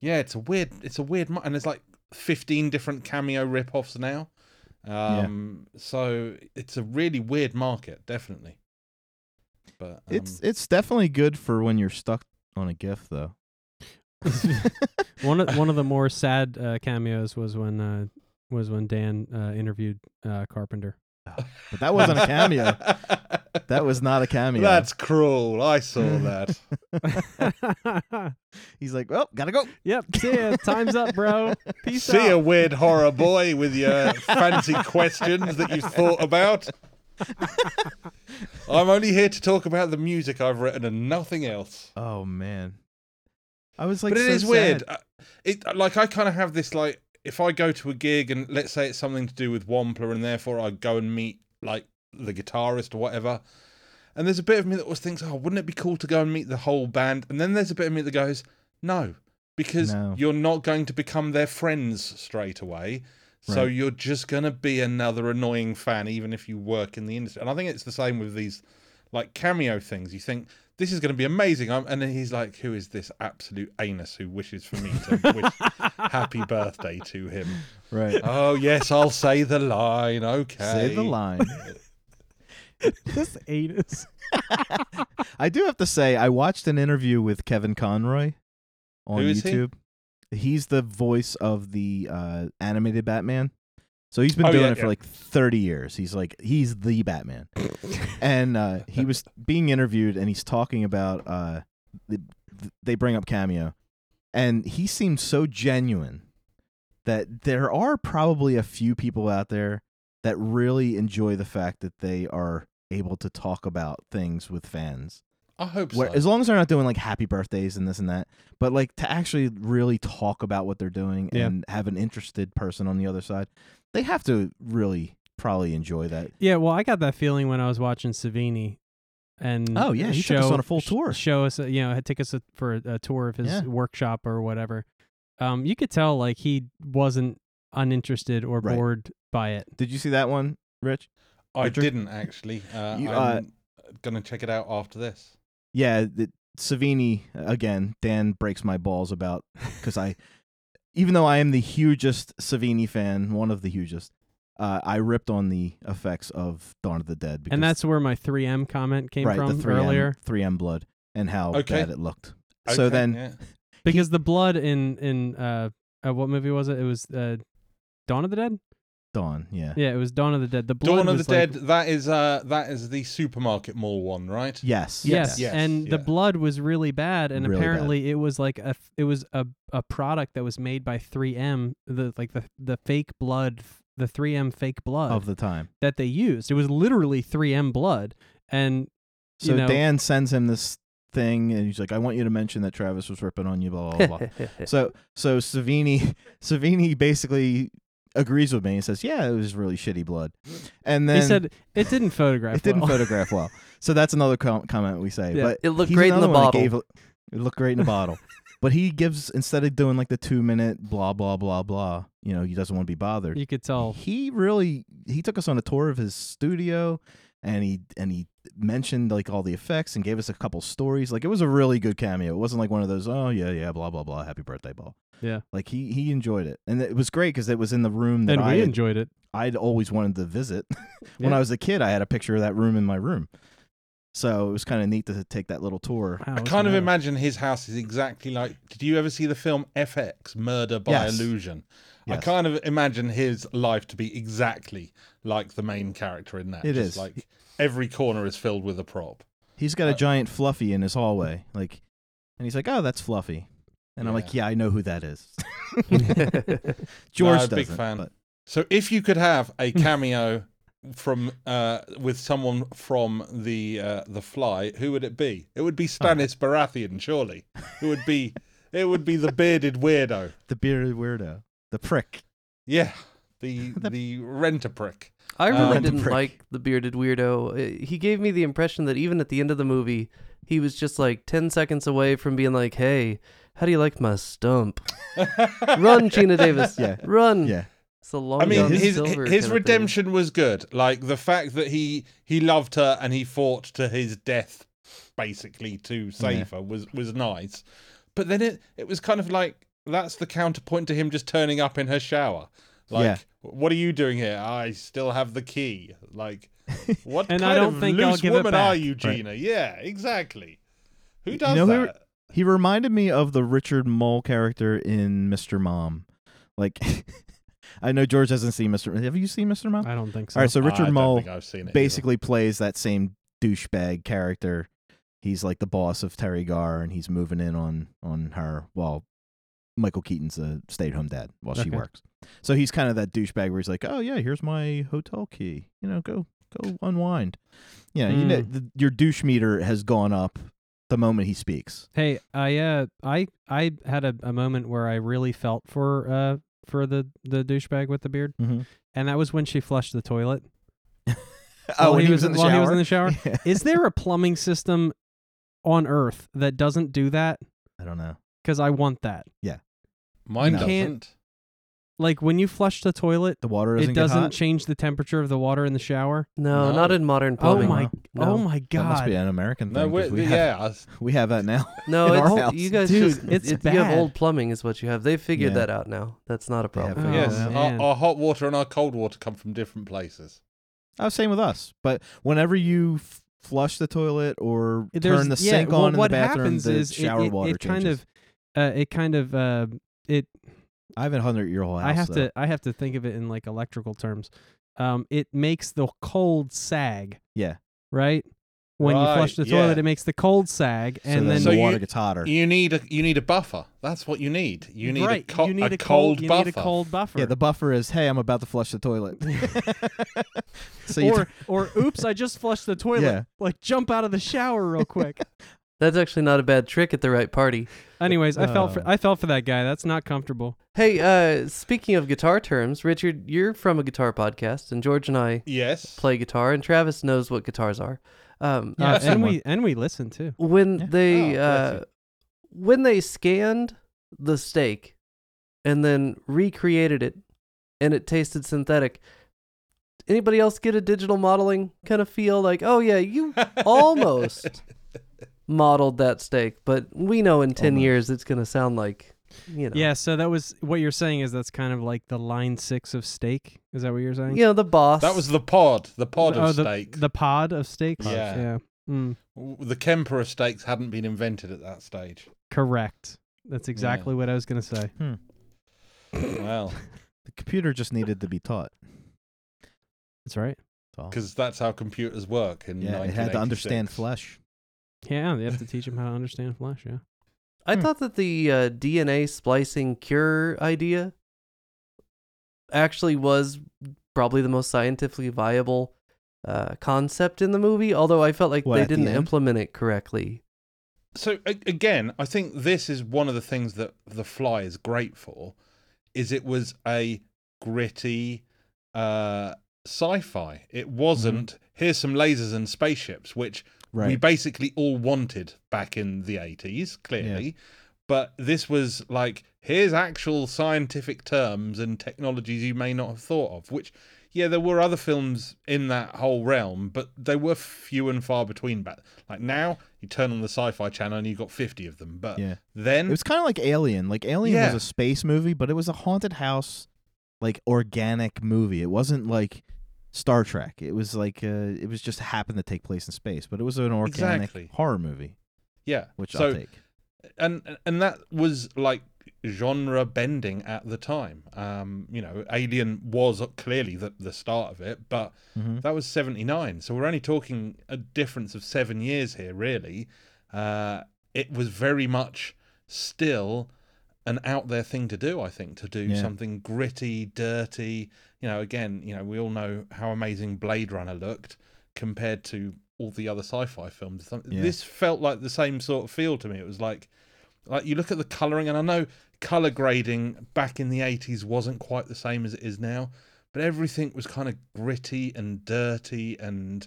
Speaker 4: yeah, it's a weird, it's a weird, and there's like 15 different cameo rip-offs now. Um, so it's a really weird market, definitely. But um,
Speaker 2: It's it's definitely good for when you're stuck on a GIF though.
Speaker 3: one of one of the more sad uh, cameos was when uh, was when Dan uh, interviewed uh, Carpenter.
Speaker 2: But that wasn't a cameo. that was not a cameo.
Speaker 4: That's cruel. I saw that.
Speaker 2: He's like, well, gotta go.
Speaker 3: yep. See ya. Time's up, bro. Peace
Speaker 4: See
Speaker 3: out.
Speaker 4: a weird horror boy with your fancy questions that you've thought about. I'm only here to talk about the music I've written and nothing else.
Speaker 2: Oh man, I was like,
Speaker 4: but it
Speaker 2: so
Speaker 4: is weird.
Speaker 2: sad.
Speaker 4: Uh, It like I kind of have this like if I go to a gig and let's say it's something to do with Wampler and therefore I go and meet like the guitarist or whatever. And there's a bit of me that always thinks, oh, wouldn't it be cool to go and meet the whole band? And then there's a bit of me that goes, no, because
Speaker 2: No.
Speaker 4: you're not going to become their friends straight away. So
Speaker 2: Right.
Speaker 4: you're just going to be another annoying fan, even if you work in the industry. And I think it's the same with these like cameo things. You think this is going to be amazing, I'm, and then he's like, "Who is this absolute anus who wishes for me to wish happy birthday to him?"
Speaker 2: Right.
Speaker 4: Oh yes, I'll say the line. Okay,
Speaker 2: Say the line.
Speaker 3: this anus.
Speaker 2: I do have to say, I watched an interview with Kevin Conroy on
Speaker 4: Who is he?
Speaker 2: YouTube. He's the voice of the uh, animated Batman. So he's been
Speaker 4: Oh,
Speaker 2: doing
Speaker 4: yeah,
Speaker 2: it for
Speaker 4: yeah.
Speaker 2: like 30 years. He's like he's the Batman. and uh, he was being interviewed and he's talking about uh, the, they bring up cameo and he seemed so genuine that there are probably a few people out there that really enjoy the fact that they are able to talk about things with fans.
Speaker 4: I hope so.
Speaker 2: Where, as long as they're not doing like happy birthdays and this and that, but like to actually really talk about what they're doing
Speaker 3: Yeah.
Speaker 2: and have an interested person on the other side, they have to really probably enjoy that.
Speaker 3: Yeah, well, I got that feeling when I was watching Savini, and
Speaker 2: Oh, yeah, he
Speaker 3: show,
Speaker 2: took us on a full tour.
Speaker 3: Show us, you know, take us a, for a, a tour of his
Speaker 2: Yeah.
Speaker 3: workshop or whatever. Um, you could tell like he wasn't uninterested or
Speaker 2: Right.
Speaker 3: bored by it.
Speaker 2: Did you see that one, Rich?
Speaker 4: I
Speaker 2: Richard?
Speaker 4: didn't actually. Uh,
Speaker 2: You, uh,
Speaker 4: I'm gonna check it out after this.
Speaker 2: Yeah, the, Savini again. Dan breaks my balls about because I, even though I am the hugest Savini fan, one of the hugest, uh, I ripped on the effects of Dawn of the Dead. Because,
Speaker 3: and that's where my 3M comment came
Speaker 2: right,
Speaker 3: from
Speaker 2: the 3M,
Speaker 3: earlier.
Speaker 2: 3M blood and how
Speaker 4: Okay.
Speaker 2: bad it looked. so
Speaker 4: Okay,
Speaker 2: then
Speaker 4: yeah.
Speaker 3: Because the blood in in uh, uh what movie was it? It was uh Dawn of the Dead.
Speaker 2: Dawn, yeah,
Speaker 3: Yeah, it was Dawn of the Dead. The blood
Speaker 4: Dawn of the
Speaker 3: was like-
Speaker 4: Dead. That is uh that is the supermarket mall one, right?
Speaker 2: yes,
Speaker 3: Yes,
Speaker 4: Yes,
Speaker 3: and the
Speaker 4: yeah.
Speaker 3: blood was really bad, and
Speaker 2: Really bad.
Speaker 3: apparently it was like a f- it was a a product that was made by 3M, the like the the fake blood, the 3M fake blood
Speaker 2: of the time.
Speaker 3: that they used. It was literally 3M blood, and
Speaker 2: So
Speaker 3: you know,
Speaker 2: Dan sends him this thing, and he's like, "I want you to mention that Travis was ripping on you." Blah blah blah. so so Savini Savini basically agrees with me and says, "Yeah, it was really shitty blood." And then
Speaker 3: he said it didn't photograph.
Speaker 2: it didn't
Speaker 3: well.
Speaker 2: photograph well. So that's another com- comment we say.
Speaker 3: Yeah.
Speaker 2: But
Speaker 1: It looked great in the bottle.
Speaker 2: gave- it looked great in the bottle. But he gives instead of doing like the two minute blah blah blah blah. You know, he doesn't want to be bothered.
Speaker 3: You could tell.
Speaker 2: He really he took us on a tour of his studio, and he and he mentioned like all the effects and gave us a couple stories. Like it was a really good cameo. It wasn't like one of those oh yeah yeah blah blah blah happy birthday ball.
Speaker 3: Yeah.
Speaker 2: Like he he enjoyed it, and it was great because it was in the room that
Speaker 3: And
Speaker 2: I
Speaker 3: we
Speaker 2: had-
Speaker 3: enjoyed it.
Speaker 2: I'd always wanted to visit. when
Speaker 3: Yeah.
Speaker 2: I was a kid, I had a picture of that room in my room. So it was kind of neat to take that little tour.
Speaker 3: Wow,
Speaker 4: I
Speaker 3: what's
Speaker 4: kind
Speaker 3: the
Speaker 4: of imagine his house is exactly like. Did you ever see the film FX, Murder by
Speaker 2: Yes.
Speaker 4: Illusion? I kind of imagine his life to be exactly like the main character in that.
Speaker 2: It
Speaker 4: Just
Speaker 2: is.
Speaker 4: like every corner is filled with a prop.
Speaker 2: He's got a
Speaker 4: Uh,
Speaker 2: giant Fluffy in his hallway, like, and he's like, "Oh, that's Fluffy," and I'm like,
Speaker 4: Yeah.
Speaker 2: "Yeah, I know who that is." George
Speaker 4: No,
Speaker 2: doesn't.
Speaker 4: big fan.
Speaker 2: but-
Speaker 4: So if you could have a cameo from uh, with someone from the uh, the Fly, who would it be? It would be Stannis Baratheon, surely. It would be it would be the bearded weirdo.
Speaker 2: the bearded weirdo, the prick.
Speaker 4: Yeah, the
Speaker 2: The-
Speaker 4: the renter prick.
Speaker 1: I really
Speaker 4: Um,
Speaker 1: didn't
Speaker 2: prick.
Speaker 1: like the bearded weirdo. He gave me the impression that even at the end of the movie, he was just like 10 seconds away from being like, hey, how do you like my stump? Run, Geena Davis.
Speaker 2: Yeah.
Speaker 1: Run.
Speaker 2: Yeah,
Speaker 1: It's a long
Speaker 4: I mean,
Speaker 1: John
Speaker 4: his his
Speaker 1: kind of thing.
Speaker 4: redemption was good. Like the fact that he he loved her and he fought to his death, basically to save her, was was nice. But then it it was kind of like that's the counterpoint to him just turning up in her shower. Like,
Speaker 2: Yeah.
Speaker 4: what are you doing here? I still have the key. Like, what
Speaker 3: And
Speaker 4: kind
Speaker 3: I don't
Speaker 4: of
Speaker 3: think I'll
Speaker 4: loose
Speaker 3: give it
Speaker 4: woman are you, Geena? Yeah, exactly. Who
Speaker 2: You
Speaker 4: does
Speaker 2: know
Speaker 4: that?
Speaker 2: he reminded me of the Richard Mole character in Mr. Mom. Like, I know George hasn't seen Mr. Have you seen Mr. Mom?
Speaker 3: I don't think so.
Speaker 2: All right, so Richard
Speaker 4: don't
Speaker 2: Mole
Speaker 4: think I've seen it either.
Speaker 2: basically plays that same douchebag character. He's like the boss of Teri Garr, and he's moving in on on her while Michael Keaton's a stay at home dad while she
Speaker 3: Okay.
Speaker 2: works. So he's kind of that douchebag where he's like, "Oh yeah, here's my hotel key. You know, go go unwind." Yeah, you know,
Speaker 3: Mm.
Speaker 2: the, your douche meter has gone up the moment he speaks.
Speaker 3: Hey, I uh, I I had a, a moment where I really felt for uh for the the douchebag with the beard,
Speaker 2: Mm-hmm.
Speaker 3: and that was when she flushed the toilet.
Speaker 2: Oh, when
Speaker 3: he was
Speaker 2: in the
Speaker 3: while
Speaker 2: shower.
Speaker 3: he was in the shower?
Speaker 2: Yeah.
Speaker 3: Is there a plumbing system on Earth that doesn't do that?
Speaker 2: I don't know.
Speaker 3: Because I want that.
Speaker 4: Mine
Speaker 2: You
Speaker 4: doesn't.
Speaker 3: can't- Like when you flush the toilet,
Speaker 2: The water doesn't,
Speaker 3: it doesn't
Speaker 2: hot?
Speaker 3: change the temperature of the water in the shower.
Speaker 1: No,
Speaker 4: No.
Speaker 1: not in modern plumbing.
Speaker 3: Oh
Speaker 1: plumbing.
Speaker 3: my!
Speaker 1: No.
Speaker 3: Oh my
Speaker 2: That must be
Speaker 3: God!
Speaker 2: an American
Speaker 4: No,
Speaker 2: thing. 'cause
Speaker 4: we,
Speaker 2: we have,
Speaker 4: yeah. I
Speaker 2: we have that now.
Speaker 1: No,
Speaker 2: in our
Speaker 1: it's,
Speaker 2: house.
Speaker 1: you guys
Speaker 3: Dude,
Speaker 1: just
Speaker 3: it's
Speaker 1: it- you have
Speaker 3: bad.
Speaker 1: old plumbing is what you have. They've figured
Speaker 2: Yeah.
Speaker 1: that out now. That's not a
Speaker 2: They have
Speaker 1: problem.
Speaker 3: Oh,
Speaker 4: yes,
Speaker 3: man.
Speaker 4: our, our hot water and our cold water come from different places.
Speaker 2: Oh, same with us. But whenever you f- flush the toilet or
Speaker 3: There's-
Speaker 2: turn the
Speaker 3: yeah,
Speaker 2: sink
Speaker 3: well,
Speaker 2: on in
Speaker 3: what
Speaker 2: the bathroom,
Speaker 3: happens
Speaker 2: the
Speaker 3: is it-
Speaker 2: shower
Speaker 3: it,
Speaker 2: water
Speaker 3: it kind
Speaker 2: changes.
Speaker 3: of, uh, it kind of, uh, it.
Speaker 2: I have a hundred year old house.
Speaker 3: I have
Speaker 2: though.
Speaker 3: to, I have to think of it in like electrical terms. Um, it makes the cold sag,
Speaker 2: Yeah.
Speaker 3: right? When you flush the toilet,
Speaker 4: yeah.
Speaker 3: it makes the cold sag,
Speaker 2: So
Speaker 3: and
Speaker 2: then
Speaker 3: then
Speaker 4: So
Speaker 2: the
Speaker 4: you-
Speaker 2: water gets hotter.
Speaker 4: You need a you need a buffer. That's what you need. You need
Speaker 3: right,
Speaker 4: a, co-
Speaker 3: you need
Speaker 4: a,
Speaker 3: a,
Speaker 4: cold,
Speaker 3: you
Speaker 4: buffer.
Speaker 3: need a cold buffer.
Speaker 2: yeah, the buffer is, hey, I'm about to flush the toilet. so you
Speaker 3: or or oops, I just flushed the toilet.
Speaker 2: Yeah.
Speaker 3: Like jump out of the shower real quick.
Speaker 1: That's actually not a bad trick at the right party.
Speaker 3: Anyways, I felt for
Speaker 2: Uh.
Speaker 3: I felt for that guy. That's not comfortable.
Speaker 1: Hey, uh, speaking of guitar terms, Richard, you're from a guitar podcast, and George and I
Speaker 4: Yes.
Speaker 1: play guitar, and Travis knows what guitars are. Um,
Speaker 2: Yeah,
Speaker 3: Uh,
Speaker 2: I've seen
Speaker 3: and
Speaker 2: one.
Speaker 3: we and we listen too.
Speaker 1: when
Speaker 2: Yeah.
Speaker 1: they
Speaker 4: Oh,
Speaker 1: uh,
Speaker 4: you.
Speaker 1: when they scanned the steak and then recreated it, and it tasted synthetic. anybody else get a digital modeling kind of feel like, oh yeah, you almost modeled that steak, but we know in 10
Speaker 2: Almost.
Speaker 1: years it's going to sound like, you know.
Speaker 3: Yeah, so that was what you're saying is that's kind of like the line six of steak. Is that what you're saying?
Speaker 1: Yeah, the boss.
Speaker 4: That was the pod, the pod
Speaker 3: oh,
Speaker 4: of
Speaker 3: the,
Speaker 4: steak.
Speaker 3: The pod of steaks.
Speaker 4: Yeah.
Speaker 3: Yeah. Mm,
Speaker 4: the Kemper of steaks hadn't been invented at that stage.
Speaker 3: correct. That's exactly what I was gonna say. Hmm.
Speaker 4: well,
Speaker 2: The computer just needed to be taught.
Speaker 3: That's right.
Speaker 4: Because that's how computers work. In
Speaker 2: Yeah, it had to understand flesh.
Speaker 3: Yeah, they have to teach them how to understand flesh. Yeah.
Speaker 1: I
Speaker 2: Hmm.
Speaker 1: thought that the uh, DNA splicing cure idea actually was probably the most scientifically viable uh, concept in the movie, although I felt like
Speaker 2: What,
Speaker 1: they didn't
Speaker 2: end?
Speaker 1: implement it correctly.
Speaker 4: So a- again, I think this is one of the things that The Fly is great for, is it was a gritty uh, sci-fi. It wasn't here's some lasers and spaceships, which
Speaker 2: Right.
Speaker 4: we basically all wanted back in the 80s, clearly. But this was like, here's actual scientific terms and technologies you may not have thought of, which, yeah, there were other films in that whole realm, but they were few and far between back. Like now, you turn on the sci fi channel and you've got 50 of them. But
Speaker 2: yeah.
Speaker 4: then,
Speaker 2: It was kind of like Alien. Like Alien
Speaker 4: Yeah.
Speaker 2: was a space movie, but it was a haunted house, like organic movie. It wasn't like Star Trek. It was like uh, it was just happened to take place in space, but it was an organic
Speaker 4: Exactly.
Speaker 2: horror movie,
Speaker 4: yeah.
Speaker 2: which
Speaker 4: so,
Speaker 2: I'll take.
Speaker 4: and and that was like genre bending at the time. Um, you know, Alien was clearly the the start of it, but
Speaker 2: Mhm.
Speaker 4: that was seventy nine. So we're only talking a difference of seven years here, really. Uh, it was very much still an out there thing to do. I think to do
Speaker 2: Yeah.
Speaker 4: something gritty, dirty. You know, again, you know, we all know how amazing Blade Runner looked compared to all the other sci-fi films.
Speaker 2: Yeah.
Speaker 4: This felt like the same sort of feel to me. It was like, like you look at the coloring, and I know color grading back in the eighties wasn't quite the same as it is now, but everything was kind of gritty and dirty and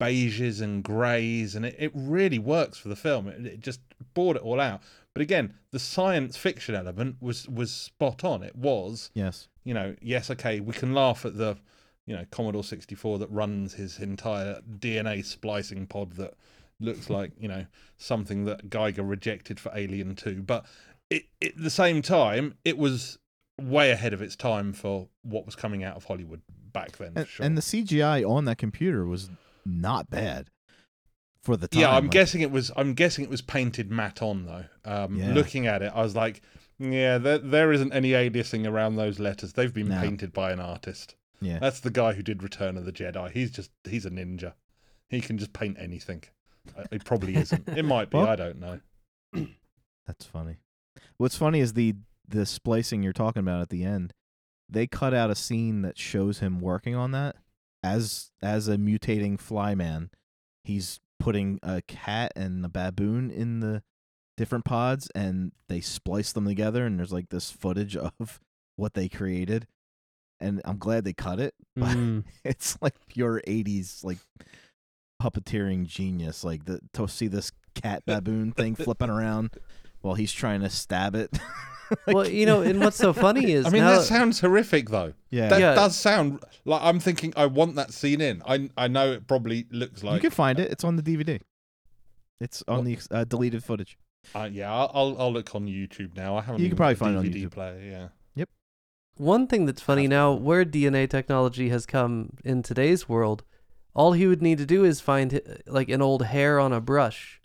Speaker 4: beiges and greys, and it, it really works for the film. It, it just brought it all out. But again, the science fiction element was was spot on. It was
Speaker 2: Yes.
Speaker 4: You know, yes, okay, we can laugh at the, you know, Commodore 64 that runs his entire DNA splicing pod that looks like, you know, something that Giger rejected for Alien 2. But it, it, at the same time, it was way ahead of its time for what was coming out of Hollywood back then.
Speaker 2: And,
Speaker 4: sure.
Speaker 2: and the CGI on that computer was not bad for the time.
Speaker 4: yeah, I'm
Speaker 2: like-
Speaker 4: guessing it was. I'm guessing it was painted matte on though. Um,
Speaker 2: Yeah.
Speaker 4: Looking at it, I was like, yeah, there there isn't any aliasing around those letters. They've been
Speaker 2: No.
Speaker 4: painted by an artist.
Speaker 2: Yeah.
Speaker 4: That's the guy who did Return of the Jedi. He's just he's a ninja. He can just paint anything. Uh, It probably isn't. It might be.
Speaker 2: Well-
Speaker 4: I don't know.
Speaker 2: That's funny. What's funny is the the splicing you're talking about at the end. They cut out a scene that shows him working on that as as a mutating fly man. He's putting a cat and a baboon in the different pods and they splice them together and there's like this footage of what they created. And I'm glad they cut it. But
Speaker 3: Mm.
Speaker 2: it's like pure 80s like puppeteering genius like the to see this cat baboon thing flipping around while he's trying to stab it Like,
Speaker 1: well, you know, and what's so funny is
Speaker 4: I mean,
Speaker 1: now,
Speaker 4: that sounds horrific though.
Speaker 2: yeah,
Speaker 4: That
Speaker 1: Yeah.
Speaker 4: does sound like I'm thinking. I want that scene in. I I know it probably looks like you
Speaker 2: can find it it's on the dvd it's on
Speaker 4: What?
Speaker 2: the uh, deleted footage
Speaker 4: Uh, yeah, I'll, I'll I'll look on YouTube now. I haven't.
Speaker 2: You can probably
Speaker 4: got a
Speaker 2: find it on
Speaker 4: DVD
Speaker 2: YouTube.
Speaker 4: player. Yeah. Yep.
Speaker 1: One thing that's funny
Speaker 4: Have
Speaker 1: now, where DNA technology has come in today's world, all he would need to do is find like an old hair on a brush,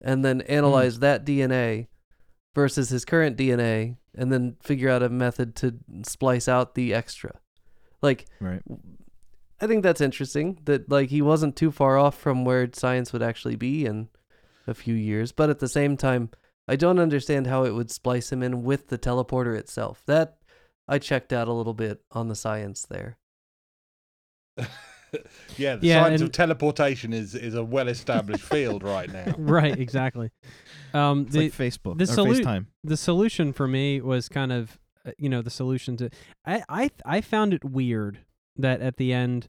Speaker 1: and then analyze that DNA versus his current DNA, and then figure out a method to splice out the extra. Like,
Speaker 2: right
Speaker 1: I think that's interesting that like he wasn't too far off from where science would actually be in a few years, but at the same time, I don't understand how it would splice him in with the teleporter itself. That I checked out a little bit on the science there.
Speaker 4: yeah, the
Speaker 3: Yeah,
Speaker 4: science of teleportation is is a well established field right now.
Speaker 3: right, exactly. Um,
Speaker 2: it's
Speaker 3: the
Speaker 2: like facebook
Speaker 3: the
Speaker 2: or
Speaker 3: solu-
Speaker 2: facetime
Speaker 3: the solution for me was kind of uh, you know the solution to I I I found it weird that at the end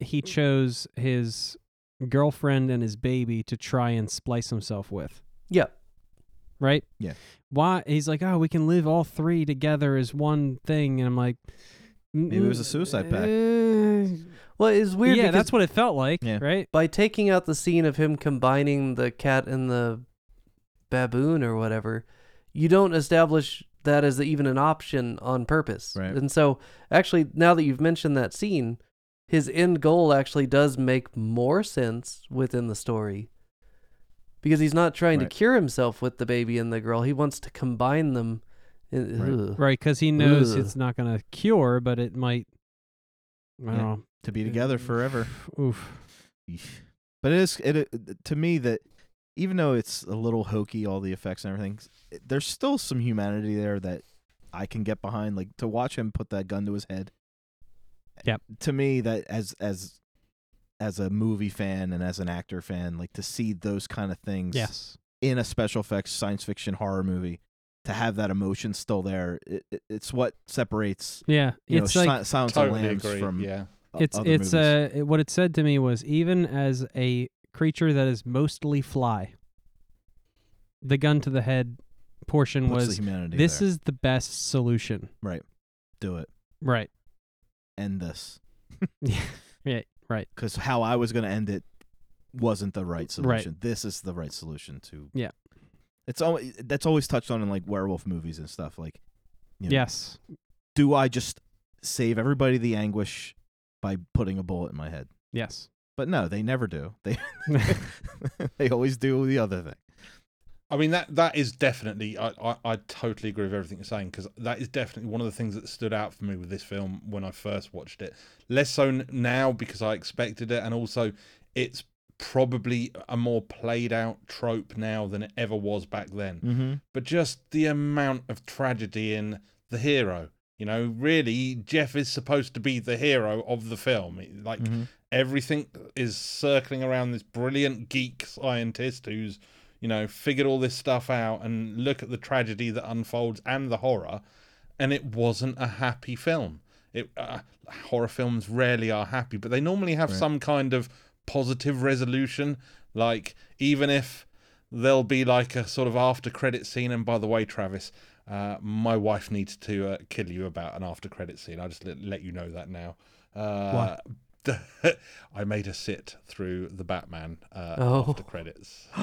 Speaker 3: he chose his girlfriend and his baby to try and splice himself with.
Speaker 1: Yeah.
Speaker 3: Right?
Speaker 2: Yeah.
Speaker 3: Why he's like, "Oh, we can live all three together as one thing." And I'm like,
Speaker 2: Maybe it was a suicide pact.
Speaker 3: Uh,
Speaker 1: Well, it's weird
Speaker 3: yeah, that's what it felt like,
Speaker 2: Yeah.
Speaker 3: right?
Speaker 1: by taking out the scene of him combining the cat and the baboon or whatever, you don't establish that as even an option on purpose.
Speaker 2: Right.
Speaker 1: And so, actually, now that you've mentioned that scene, his end goal actually does make more sense within the story. Because he's not trying
Speaker 2: Right.
Speaker 1: to cure himself with the baby and the girl. He wants to combine them.
Speaker 2: Right.
Speaker 1: ugh.
Speaker 3: Right, because he knows
Speaker 1: Ugh.
Speaker 3: it's not going to cure, but it might. I don't
Speaker 2: Yeah.
Speaker 3: know.
Speaker 2: to be together forever.
Speaker 3: Oof.
Speaker 2: But it is it, it to me that even though it's a little hokey, all the effects and everything, there's still some humanity there that I can get behind. Like to watch him put that gun to his head.
Speaker 3: Yep.
Speaker 2: To me, that as as as a movie fan and as an actor fan, like to see those kind of things
Speaker 3: Yes.
Speaker 2: in a special effects science fiction horror movie, to have that emotion still there, it, it, it's what separates
Speaker 3: Yeah.
Speaker 2: you
Speaker 3: it's
Speaker 2: know
Speaker 3: like
Speaker 2: Si- Silence of the
Speaker 4: Totally
Speaker 2: Lambs
Speaker 4: agree.
Speaker 2: from
Speaker 4: yeah.
Speaker 2: o-
Speaker 3: it's
Speaker 2: other
Speaker 3: it's
Speaker 2: movies.
Speaker 3: uh it- what it said to me was even as a creature that is mostly fly, the gun to the head portion
Speaker 2: Puts the
Speaker 3: was
Speaker 2: humanity
Speaker 3: this
Speaker 2: there.
Speaker 3: is the best solution.
Speaker 2: Right, do it.
Speaker 3: Right.
Speaker 2: End this.
Speaker 3: Yeah. Right.
Speaker 2: because how I was going to end it wasn't the right
Speaker 3: Right.
Speaker 2: solution. This is the right solution to.
Speaker 3: Yeah.
Speaker 2: It's always that's always touched on in like werewolf movies and stuff. Like, you know,
Speaker 3: Yes.
Speaker 2: do I just save everybody the anguish by putting a bullet in my head?
Speaker 3: Yes.
Speaker 2: But no, they never do. They they always do the other thing.
Speaker 4: I mean that that is definitely I, I, I totally agree with everything you're saying because that is definitely one of the things that stood out for me with this film when I first watched it. Less so now because I expected it, and also it's probably a more played out trope now than it ever was back then.
Speaker 2: Mm-hmm.
Speaker 4: But just the amount of tragedy in the hero. You know, really, Jeff is supposed to be the hero of the film. Like
Speaker 2: Mm-hmm.
Speaker 4: everything is circling around this brilliant geek scientist who's you know figured all this stuff out and look at the tragedy that unfolds and the horror and it wasn't a happy film. It uh, horror films rarely are happy but they normally have
Speaker 2: Right.
Speaker 4: some kind of positive resolution. Like even if there'll be like a sort of after credit scene and by the way travis uh, my wife needs to uh, kill you about an after credit scene. I'll just let, let you know that now. Uh, I made her sit through the Batman uh,
Speaker 1: Oh.
Speaker 4: after credits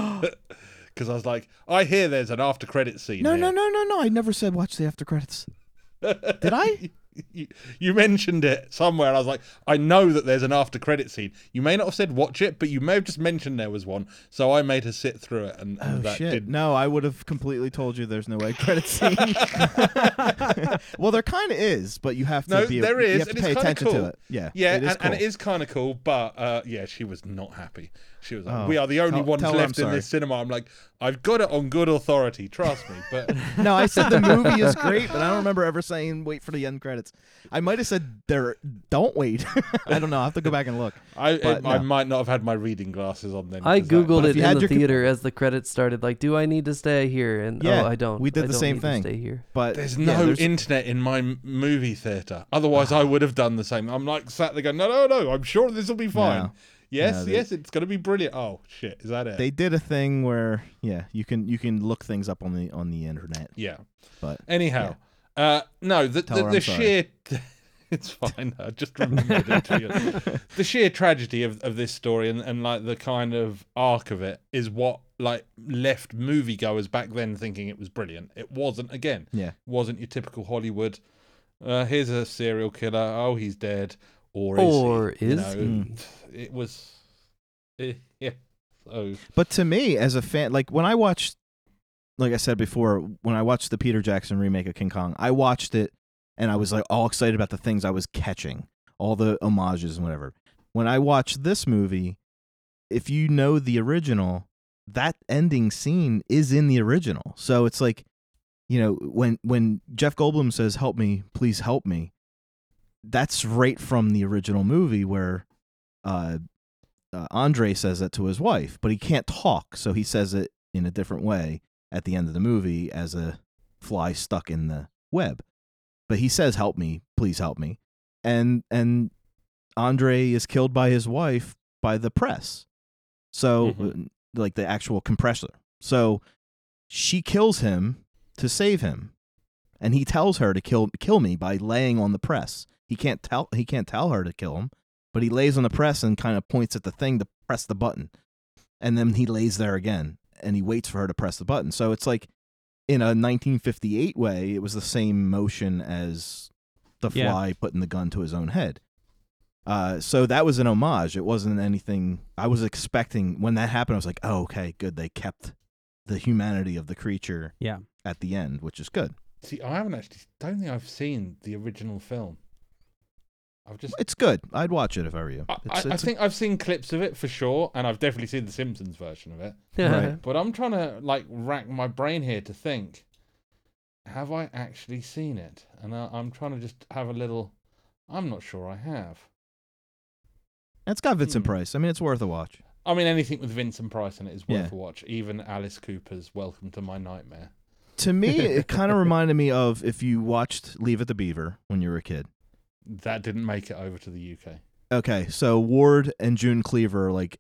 Speaker 4: because I was like, I hear there's an after credit scene.
Speaker 2: No,
Speaker 4: here.
Speaker 2: no, no, no, no. I never said watch the after credits. Did I?
Speaker 4: You, you mentioned it somewhere, and I was like, I know that there's an after credit scene. You may not have said watch it, but you may have just mentioned there was one. So I made her sit through it, and, and
Speaker 2: Oh
Speaker 4: that
Speaker 2: shit!
Speaker 4: did.
Speaker 2: No, I would have completely told you there's no way credit scene. well, there kind of is, but you have to
Speaker 4: No,
Speaker 2: be.
Speaker 4: there
Speaker 2: You have to pay attention
Speaker 4: cool.
Speaker 2: to it. Yeah,
Speaker 4: Yeah,
Speaker 2: it is
Speaker 4: and, and it
Speaker 2: cool.
Speaker 4: is kind of cool, but uh, yeah, she was not happy. She was like,
Speaker 2: Oh,
Speaker 4: "We are the only
Speaker 2: tell-
Speaker 4: ones
Speaker 2: tell
Speaker 4: left in this cinema." I'm like, "I've got it on good authority, trust me." But
Speaker 2: No, I said the movie is great, but I don't remember ever saying wait for the end credits. I might have said there. Don't wait. I don't know. I have to go back and look.
Speaker 4: I
Speaker 2: But
Speaker 4: I might not have had my reading glasses on then.
Speaker 1: I googled
Speaker 2: But
Speaker 1: it in the
Speaker 2: your co-
Speaker 1: theater as the credits started. Like, do I need to stay here? And oh,
Speaker 2: Yeah,
Speaker 1: oh, I don't.
Speaker 2: we did
Speaker 1: I
Speaker 2: the
Speaker 1: don't
Speaker 2: same
Speaker 1: need to
Speaker 2: thing.
Speaker 1: stay here.
Speaker 2: But
Speaker 4: There's
Speaker 2: yeah,
Speaker 4: no
Speaker 2: there's-
Speaker 4: internet in my movie theater. Otherwise, I ah. would have done the same. I'm like sat there going, no, no, no. I'm sure this will be fine.
Speaker 2: No.
Speaker 4: Yes,
Speaker 2: No, they-
Speaker 4: yes, it's gonna be brilliant. Oh shit, is that it?
Speaker 2: they did a thing where yeah, you can you can look things up on the on the internet.
Speaker 4: yeah.
Speaker 2: But
Speaker 4: Anyhow, uh, no, the
Speaker 2: Tell
Speaker 4: the, the sheer. it's fine. I just remembered it. To you. The sheer tragedy of, of this story and, and like the kind of arc of it is what like left moviegoers back then thinking it was brilliant. It wasn't. Again,
Speaker 2: yeah,
Speaker 4: wasn't your typical Hollywood. Uh, here's a serial killer. Oh, he's dead. Or is
Speaker 1: Or
Speaker 4: he? You know,
Speaker 2: he?
Speaker 4: It was. eh, yeah. So
Speaker 2: But to me, as a fan, like when I watched, like I said before, when I watched the Peter Jackson remake of King Kong, I watched it and I was like all excited about the things I was catching, all the homages and whatever. When I watched this movie, if you know the original, that ending scene is in the original. So it's like, you know, when when Jeff Goldblum says, "Help me, please help me," that's right from the original movie where uh, uh, Andre says that to his wife, but he can't talk, so he says it in a different way at the end of the movie as a fly stuck in the web. But he says, "Help me, please help me," and and Andre is killed by his wife by the press, so
Speaker 4: Mhm.
Speaker 2: uh, like the actual compressor. So she kills him to save him, and he tells her to kill kill me by laying on the press. He can't tell he can't tell her to kill him, but he lays on the press and kind of points at the thing to press the button, and then he lays there again and he waits for her to press the button. So it's like in a 1958 way, it was the same motion as the
Speaker 3: Yeah.
Speaker 2: fly putting the gun to his own head. Uh, so that was an homage. It wasn't anything I was expecting when that happened. I was like, oh, okay, good. They kept the humanity of the creature
Speaker 3: Yeah.
Speaker 2: at the end, which is good.
Speaker 4: See, I haven't actually. Don't think I've seen the original film. I've just.
Speaker 2: It's good. I'd watch it if I were you.
Speaker 4: I, I,
Speaker 2: It's,
Speaker 4: I
Speaker 2: it's a-
Speaker 4: think I've seen clips of it for sure, and I've definitely seen the Simpsons version of it.
Speaker 2: Right.
Speaker 4: But I'm trying to like rack my brain here to think: Have I actually seen it? And I, I'm trying to just have a little. I'm not sure I have.
Speaker 2: it's got Vincent
Speaker 4: Hmm.
Speaker 2: Price. I mean, it's worth a watch.
Speaker 4: I mean, anything with Vincent Price in it is worth
Speaker 2: Yeah.
Speaker 4: a watch. Even Alice Cooper's "Welcome to My Nightmare."
Speaker 2: To me, it kind of reminded me of if you watched Leave It to Beaver when you were a kid.
Speaker 4: That didn't make it over to the UK.
Speaker 2: Okay, so Ward and June Cleaver are like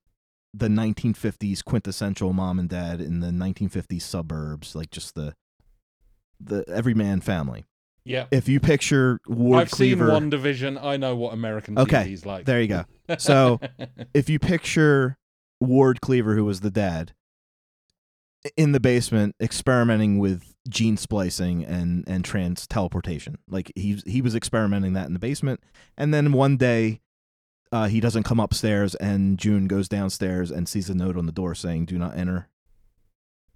Speaker 2: the 1950s quintessential mom and dad in the 1950s suburbs, like just the the everyman family.
Speaker 4: Yeah,
Speaker 2: If you picture Ward
Speaker 4: I've
Speaker 2: Cleaver,
Speaker 4: seen One Division. I know what American
Speaker 2: Okay,
Speaker 4: TV's like.
Speaker 2: there you go. So if you picture Ward Cleaver, who was the dad, in the basement experimenting with gene splicing and and trans teleportation, like he he was experimenting that in the basement, and then one day. Uh, he doesn't come upstairs, and June goes downstairs and sees a note on the door saying, "Do not enter,"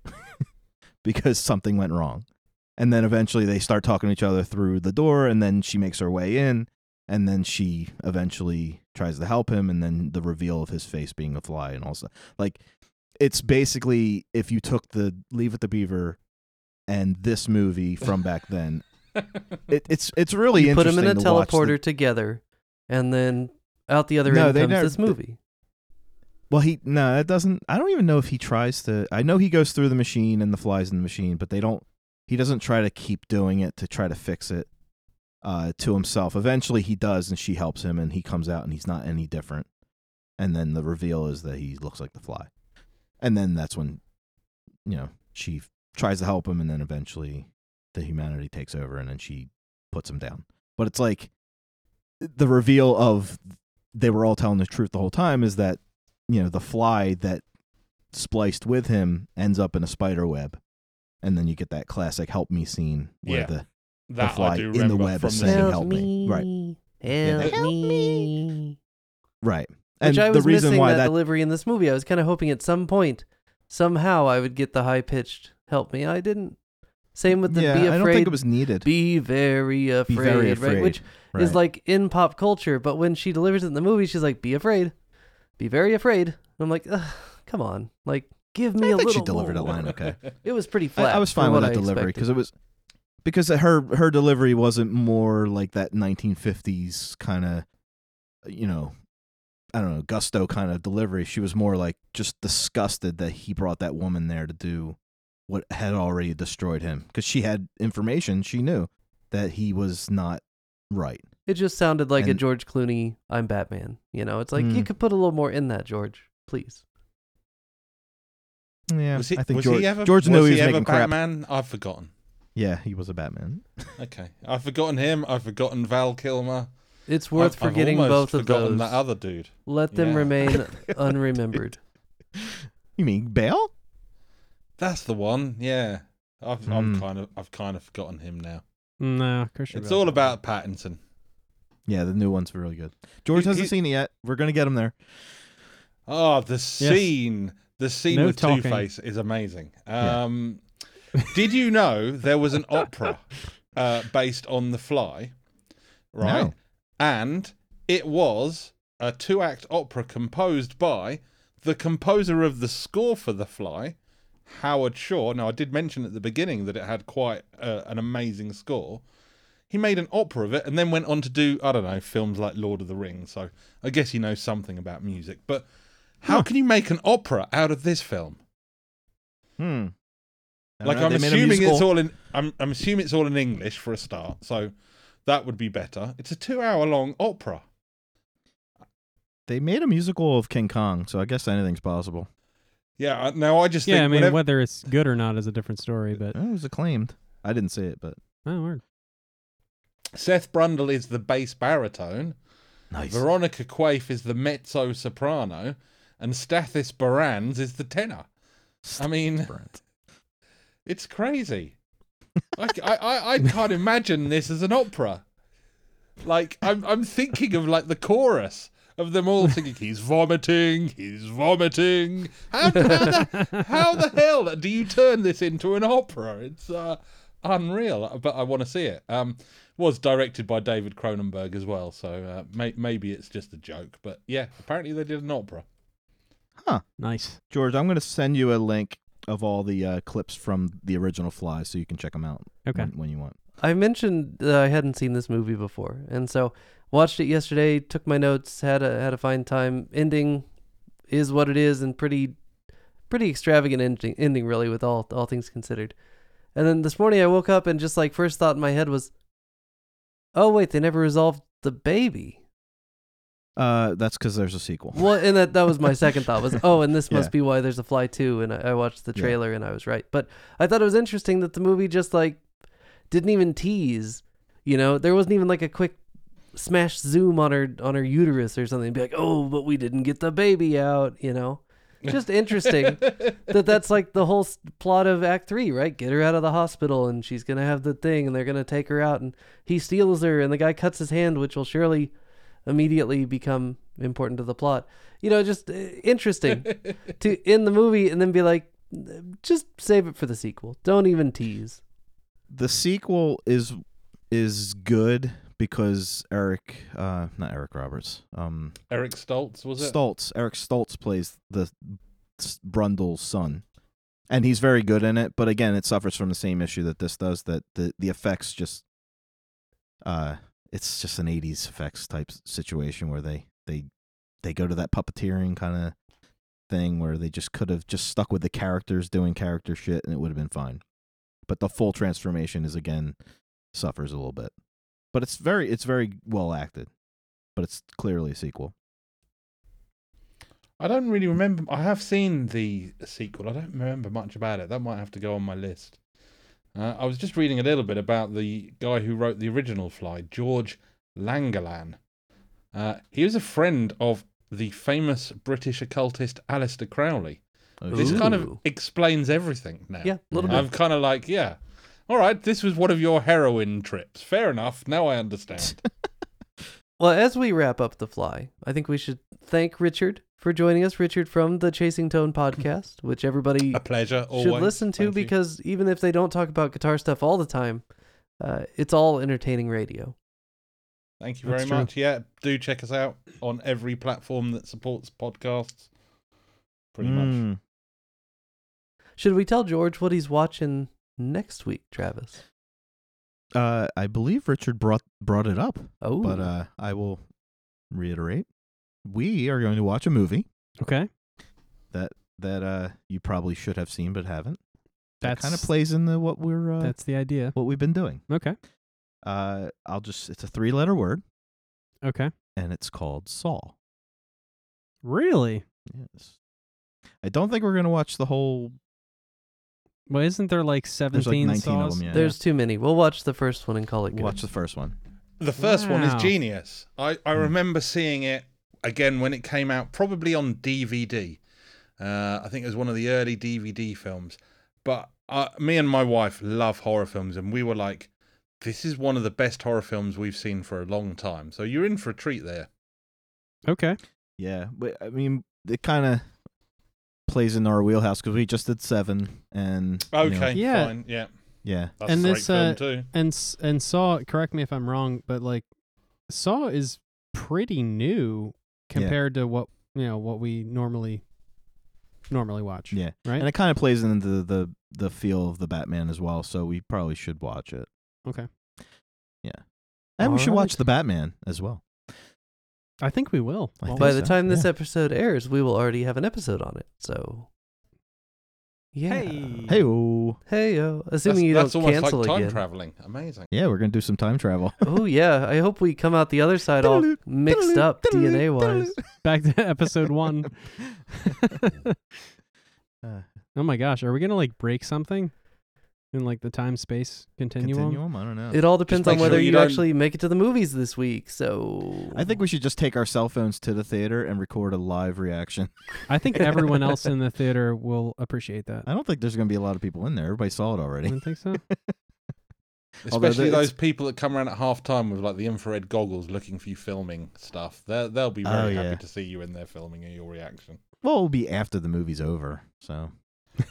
Speaker 2: because something went wrong. And then eventually they start talking to each other through the door, and then she makes her way in, and then she eventually tries to help him and then the reveal of his face being a fly and all stuff. like it's basically if you took the leave it the beaver and this movie from back then it, it's it's really
Speaker 1: you put them in a
Speaker 2: to watch the-
Speaker 1: teleporter together, and then out the other
Speaker 2: No,
Speaker 1: end
Speaker 2: they
Speaker 1: comes
Speaker 2: never-
Speaker 1: this movie.
Speaker 2: well he no that doesn't i don't even know if he tries to i know he goes through the machine and the flies in the machine but they don't he doesn't try to keep doing it to try to fix it uh, to himself. Eventually, he does, and she helps him, and he comes out, and he's not any different. And then the reveal is that he looks like the fly, and then that's when, you know, she tries to help him, and then eventually, the humanity takes over, and then she puts him down. But it's like the reveal of they were all telling the truth the whole time is that you know the fly that spliced with him ends up in a spider web, and then you get that classic "help me" scene where
Speaker 4: Yeah.
Speaker 2: the
Speaker 4: that
Speaker 2: fly in the web is saying, "Help me." Right. Yeah.
Speaker 1: Help,
Speaker 2: Help
Speaker 1: me.
Speaker 2: right. And
Speaker 1: Which I was
Speaker 2: the reason
Speaker 1: missing
Speaker 2: why
Speaker 1: that,
Speaker 2: that
Speaker 1: delivery in this movie. I was kind of hoping at some point, somehow, I would get the high pitched "help me." I didn't. Same with the
Speaker 2: yeah,
Speaker 1: "be afraid."
Speaker 2: I don't think it was needed.
Speaker 1: be very afraid,
Speaker 2: Be very afraid,
Speaker 1: right? Which
Speaker 2: right.
Speaker 1: is like in pop culture, but when she delivers it in the movie, she's like, "Be afraid, be very afraid." And I'm like, "Come on, like give me
Speaker 2: I
Speaker 1: a
Speaker 2: think
Speaker 1: little."
Speaker 2: she delivered
Speaker 1: more."
Speaker 2: line okay.
Speaker 1: It was pretty
Speaker 2: I,
Speaker 1: flat.
Speaker 2: I was fine with that
Speaker 1: I
Speaker 2: delivery because it was because her her delivery wasn't more like that 1950s kind of you know I don't know gusto kind of delivery. She was more like just disgusted that he brought that woman there to do what had already destroyed him because she had information she knew that he was not right.
Speaker 1: It just sounded like a George Clooney. I'm Batman. You know, it's like you
Speaker 2: Mm.
Speaker 1: could put a little more in that, George, please.
Speaker 2: Yeah,
Speaker 4: Was he,
Speaker 2: I think
Speaker 4: was
Speaker 2: George,
Speaker 4: he ever,
Speaker 2: George knew
Speaker 4: he
Speaker 2: he was
Speaker 4: ever
Speaker 2: making crap.
Speaker 4: Batman? I've forgotten.
Speaker 2: Yeah, he was a Batman.
Speaker 4: Okay, I've forgotten him. I've forgotten Val Kilmer.
Speaker 1: It's worth
Speaker 4: I've, I've
Speaker 1: forgetting
Speaker 4: almost
Speaker 1: both of
Speaker 4: forgotten
Speaker 1: those.
Speaker 4: that other dude.
Speaker 1: Let them
Speaker 4: Yeah.
Speaker 1: remain unremembered.
Speaker 2: You mean Bale?
Speaker 4: That's the one. Yeah, I've
Speaker 2: Hmm.
Speaker 4: I'm kind of I've kind of forgotten him now.
Speaker 3: No, Christian.
Speaker 4: It's
Speaker 3: Bale's
Speaker 4: all about Pattinson.
Speaker 2: Yeah, the new one's were really good. George
Speaker 4: He-
Speaker 2: hasn't
Speaker 4: he-
Speaker 2: seen it yet. We're gonna get him there.
Speaker 4: Oh, the scene, the scene
Speaker 3: No
Speaker 4: with
Speaker 3: talking.
Speaker 4: Two Face is amazing.
Speaker 2: Yeah.
Speaker 4: Um, did you know there was an opera uh, based on The Fly, right?
Speaker 2: No.
Speaker 4: And it was a two-act opera composed by the composer of the score for The Fly, Howard Shore. Now, I did mention at the beginning that it had quite uh, an amazing score. He made an opera of it and then went on to do, I don't know, films like Lord of the Rings. So I guess he knows something about music. But how
Speaker 2: Huh.
Speaker 4: can you make an opera out of this film?
Speaker 2: Hmm.
Speaker 4: Like
Speaker 2: know,
Speaker 4: I'm
Speaker 2: they made a
Speaker 4: assuming it's all in I'm I'm assuming it's all in English for a start. So that would be better. It's a 2-hour long opera.
Speaker 2: They made a musical of King Kong, so I guess anything's possible.
Speaker 4: Yeah, uh, now I just
Speaker 3: Yeah, I mean,
Speaker 4: whenever-
Speaker 3: whether it's good or not is a different story, but
Speaker 2: Oh, it was acclaimed. I didn't see it, but
Speaker 3: Oh, word.
Speaker 4: Seth Brundle is the bass baritone.
Speaker 2: Nice.
Speaker 4: Veronica Quaife is the mezzo soprano, and Stathis Borans is the tenor. I mean,
Speaker 2: Brent.
Speaker 4: it's crazy. I, I, I, I can't imagine this as an opera. Like I'm I'm thinking of like the chorus of them all singing. He's vomiting. He's vomiting. How, how, the, how the hell do you turn this into an opera? It's uh, unreal. But I want to see it. Um, was directed by David Cronenberg as well, so uh, may, maybe it's just a joke. But yeah, apparently they did an opera. Huh.
Speaker 3: Nice.
Speaker 2: George, I'm going to send you a link of all the uh, clips from the original Fly, so you can check them out
Speaker 3: Okay.
Speaker 2: when, when you want.
Speaker 1: I mentioned that I hadn't seen this movie before, and so watched it yesterday. Took my notes. had a had a fine time. Ending is what it is, and pretty pretty extravagant ending. Ending really, with all all things considered. And then this morning I woke up and just like first thought in my head was, oh wait, they never resolved the baby.
Speaker 2: Uh, that's because there's a sequel.
Speaker 1: Well, and that that was my second thought was, oh, and this must
Speaker 2: Yeah.
Speaker 1: be why there's a Fly two. And I, I watched the
Speaker 2: Yeah.
Speaker 1: trailer and I was right. But I thought it was interesting that the movie just like didn't even tease. You know, there wasn't even like a quick smash zoom on her on her uterus or something. Be like, oh, but we didn't get the baby out. You know, just interesting that that's like the whole plot of Act Three, right? Get her out of the hospital and she's gonna have the thing, and they're gonna take her out, and he steals her, and the guy cuts his hand, which will surely immediately become important to the plot. You know, just uh, interesting to in the movie, and then be like, just save it for the sequel. Don't even tease.
Speaker 2: The sequel is is good because Eric, uh, not Eric Roberts, um,
Speaker 4: Eric Stoltz was it?
Speaker 2: Stoltz. Eric Stoltz plays the s- Brundle's son, and he's very good in it. But again, it suffers from the same issue that this does. That the the effects just, uh, it's just an '80s effects type situation where they they they go to that puppeteering kind of thing where they just could have just stuck with the characters doing character shit and it would have been fine. But the full transformation is again suffers a little bit. But it's very it's very well acted. But it's clearly a sequel.
Speaker 4: I don't really remember. I have seen the uh, sequel. I don't remember much about it. That might have to go on my list. Uh, I was just reading a little bit about the guy who wrote the original Fly, George Langelaan. Uh, he was a friend of the famous British occultist Aleister Crowley.
Speaker 2: Oh,
Speaker 4: This kind of explains everything now.
Speaker 1: Yeah, a little bit.
Speaker 4: I'm kind of like, yeah. All right, this was one of your heroin trips. Fair enough. Now I understand.
Speaker 1: Well, as we wrap up the fly, I think we should thank Richard for joining us. Richard from the Chasing Tone podcast, which everybody
Speaker 4: a pleasure. Always.
Speaker 1: should listen to
Speaker 4: Thank you.
Speaker 1: because even if they don't talk about guitar stuff all the time, uh, it's all entertaining radio.
Speaker 4: Thank you very
Speaker 3: That's true.
Speaker 4: much. Yeah, do check us out on every platform that supports podcasts. Pretty much.
Speaker 2: Mm.
Speaker 1: Should we tell George what he's watching next week, Travis?
Speaker 2: Uh, I believe Richard brought brought it up,
Speaker 1: Oh,
Speaker 2: but uh, I will reiterate. We are going to watch a movie
Speaker 3: Okay.
Speaker 2: that that uh you probably should have seen but haven't. That kind of plays in the what we're uh,
Speaker 3: That's the idea.
Speaker 2: what we've been doing.
Speaker 3: Okay.
Speaker 2: Uh, I'll just it's a three letter word
Speaker 3: Okay.
Speaker 2: and it's called Saw.
Speaker 3: Really?
Speaker 2: Yes. I don't think we're gonna watch the whole.
Speaker 3: Well, isn't there like
Speaker 2: There's like
Speaker 3: 17
Speaker 2: 19
Speaker 3: saws?
Speaker 2: of them. Yeah.
Speaker 1: there's too many. We'll watch the first one and call it good.
Speaker 2: Watch the first one.
Speaker 4: The first one is genius. I, I
Speaker 2: Hmm.
Speaker 4: remember seeing it again when it came out, probably on DVD. Uh, I think it was one of the early DVD films. But uh, me and my wife love horror films, and we were like, this is one of the best horror films we've seen for a long time. So you're in for a treat there.
Speaker 3: Okay.
Speaker 2: Yeah, but I mean, it kind of plays in our wheelhouse because we just did seven, and you know,
Speaker 4: Okay,
Speaker 3: Yeah.
Speaker 4: fine. Yeah,
Speaker 2: yeah,
Speaker 4: that's
Speaker 3: And
Speaker 4: a great
Speaker 3: this,
Speaker 4: film
Speaker 3: uh,
Speaker 4: too.
Speaker 3: And and Saw, correct me if I'm wrong, but like Saw is pretty new compared to what, you know, what we normally normally watch.
Speaker 2: yeah,
Speaker 3: Right?
Speaker 2: and it kind of plays into the the feel of the Batman as well. So we probably should watch it,
Speaker 3: okay.
Speaker 2: Yeah, and we should watch the Batman as well.
Speaker 3: I think we will. Well,
Speaker 2: think
Speaker 1: By the
Speaker 2: so,
Speaker 1: time this
Speaker 2: yeah.
Speaker 1: episode airs, we will already have an episode on it. So, yeah.
Speaker 3: Hey.
Speaker 2: Hey, oh,
Speaker 1: Hey, yo.
Speaker 4: That's,
Speaker 1: Assuming you don't
Speaker 4: almost
Speaker 1: cancel
Speaker 4: like time
Speaker 1: again.
Speaker 4: traveling. Amazing.
Speaker 2: yeah, we're gonna do some time travel.
Speaker 1: oh yeah. I hope we come out the other side all mixed up DNA wise.
Speaker 3: back to episode one.
Speaker 2: Uh,
Speaker 3: oh my gosh, are we gonna like break something? In like the time space continuum.
Speaker 2: Continuum? I don't know.
Speaker 1: It all depends
Speaker 4: make
Speaker 1: on whether
Speaker 4: sure you
Speaker 1: you,
Speaker 4: don't-
Speaker 1: actually make it to the movies this week. So
Speaker 2: I think we should just take our cell phones to the theater and record a live reaction.
Speaker 3: I think everyone else in the theater will appreciate that.
Speaker 2: I don't think there's going to be a lot of people in there. Everybody saw it already.
Speaker 3: I
Speaker 2: already.
Speaker 3: don't think so.
Speaker 2: Although
Speaker 4: Especially
Speaker 2: the-
Speaker 4: those people that come around at half time with like the infrared goggles looking for you filming stuff. They'll they'll be oh, very
Speaker 2: Oh,
Speaker 4: happy
Speaker 2: yeah.
Speaker 4: to see you in there filming and your reaction.
Speaker 2: Well, it'll be after the movie's over. So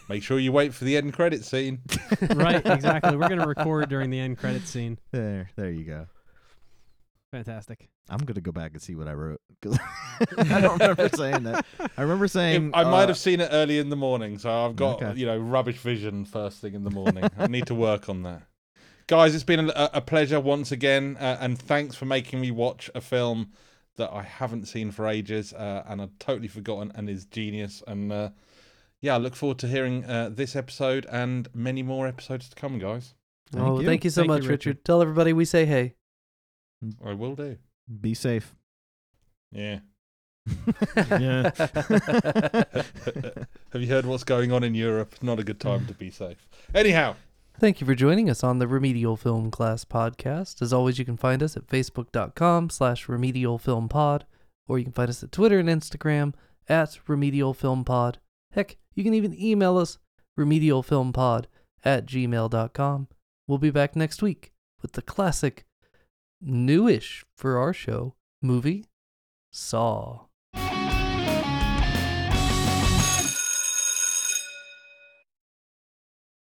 Speaker 4: Make sure you wait for the end credit scene.
Speaker 3: right, exactly. We're gonna record during the end credit scene.
Speaker 2: there, there you go.
Speaker 3: Fantastic.
Speaker 2: I'm gonna go back and see what I wrote 'cause I don't remember saying that. I remember saying
Speaker 4: I might
Speaker 2: uh,
Speaker 4: have seen it early in the morning, so I've got
Speaker 2: Okay.
Speaker 4: you know rubbish vision first thing in the morning. I need to work on that. Guys, it's been a, a pleasure once again, uh, and thanks for making me watch a film that I haven't seen for ages uh, and I'd totally forgotten and is genius. And uh, yeah, I look forward to hearing uh, this episode and many more episodes to come, guys.
Speaker 2: Thank
Speaker 1: oh,
Speaker 2: you.
Speaker 1: thank you so
Speaker 3: Thank you,
Speaker 1: much,
Speaker 3: Richard.
Speaker 1: Richard. Tell everybody we say hey.
Speaker 4: I will do.
Speaker 2: be safe.
Speaker 4: Yeah.
Speaker 2: Yeah.
Speaker 4: Have you heard what's going on in Europe? Not a good time to be safe. Anyhow,
Speaker 1: Thank you for joining us on the Remedial Film Class podcast. As always, you can find us at facebook.com slash remedial film pod, or you can find us at Twitter and Instagram at remedial film pod. Heck, you can even email us remedialfilmpod at gmail.com. We'll be back next week with the classic, newish for our show, movie Saw.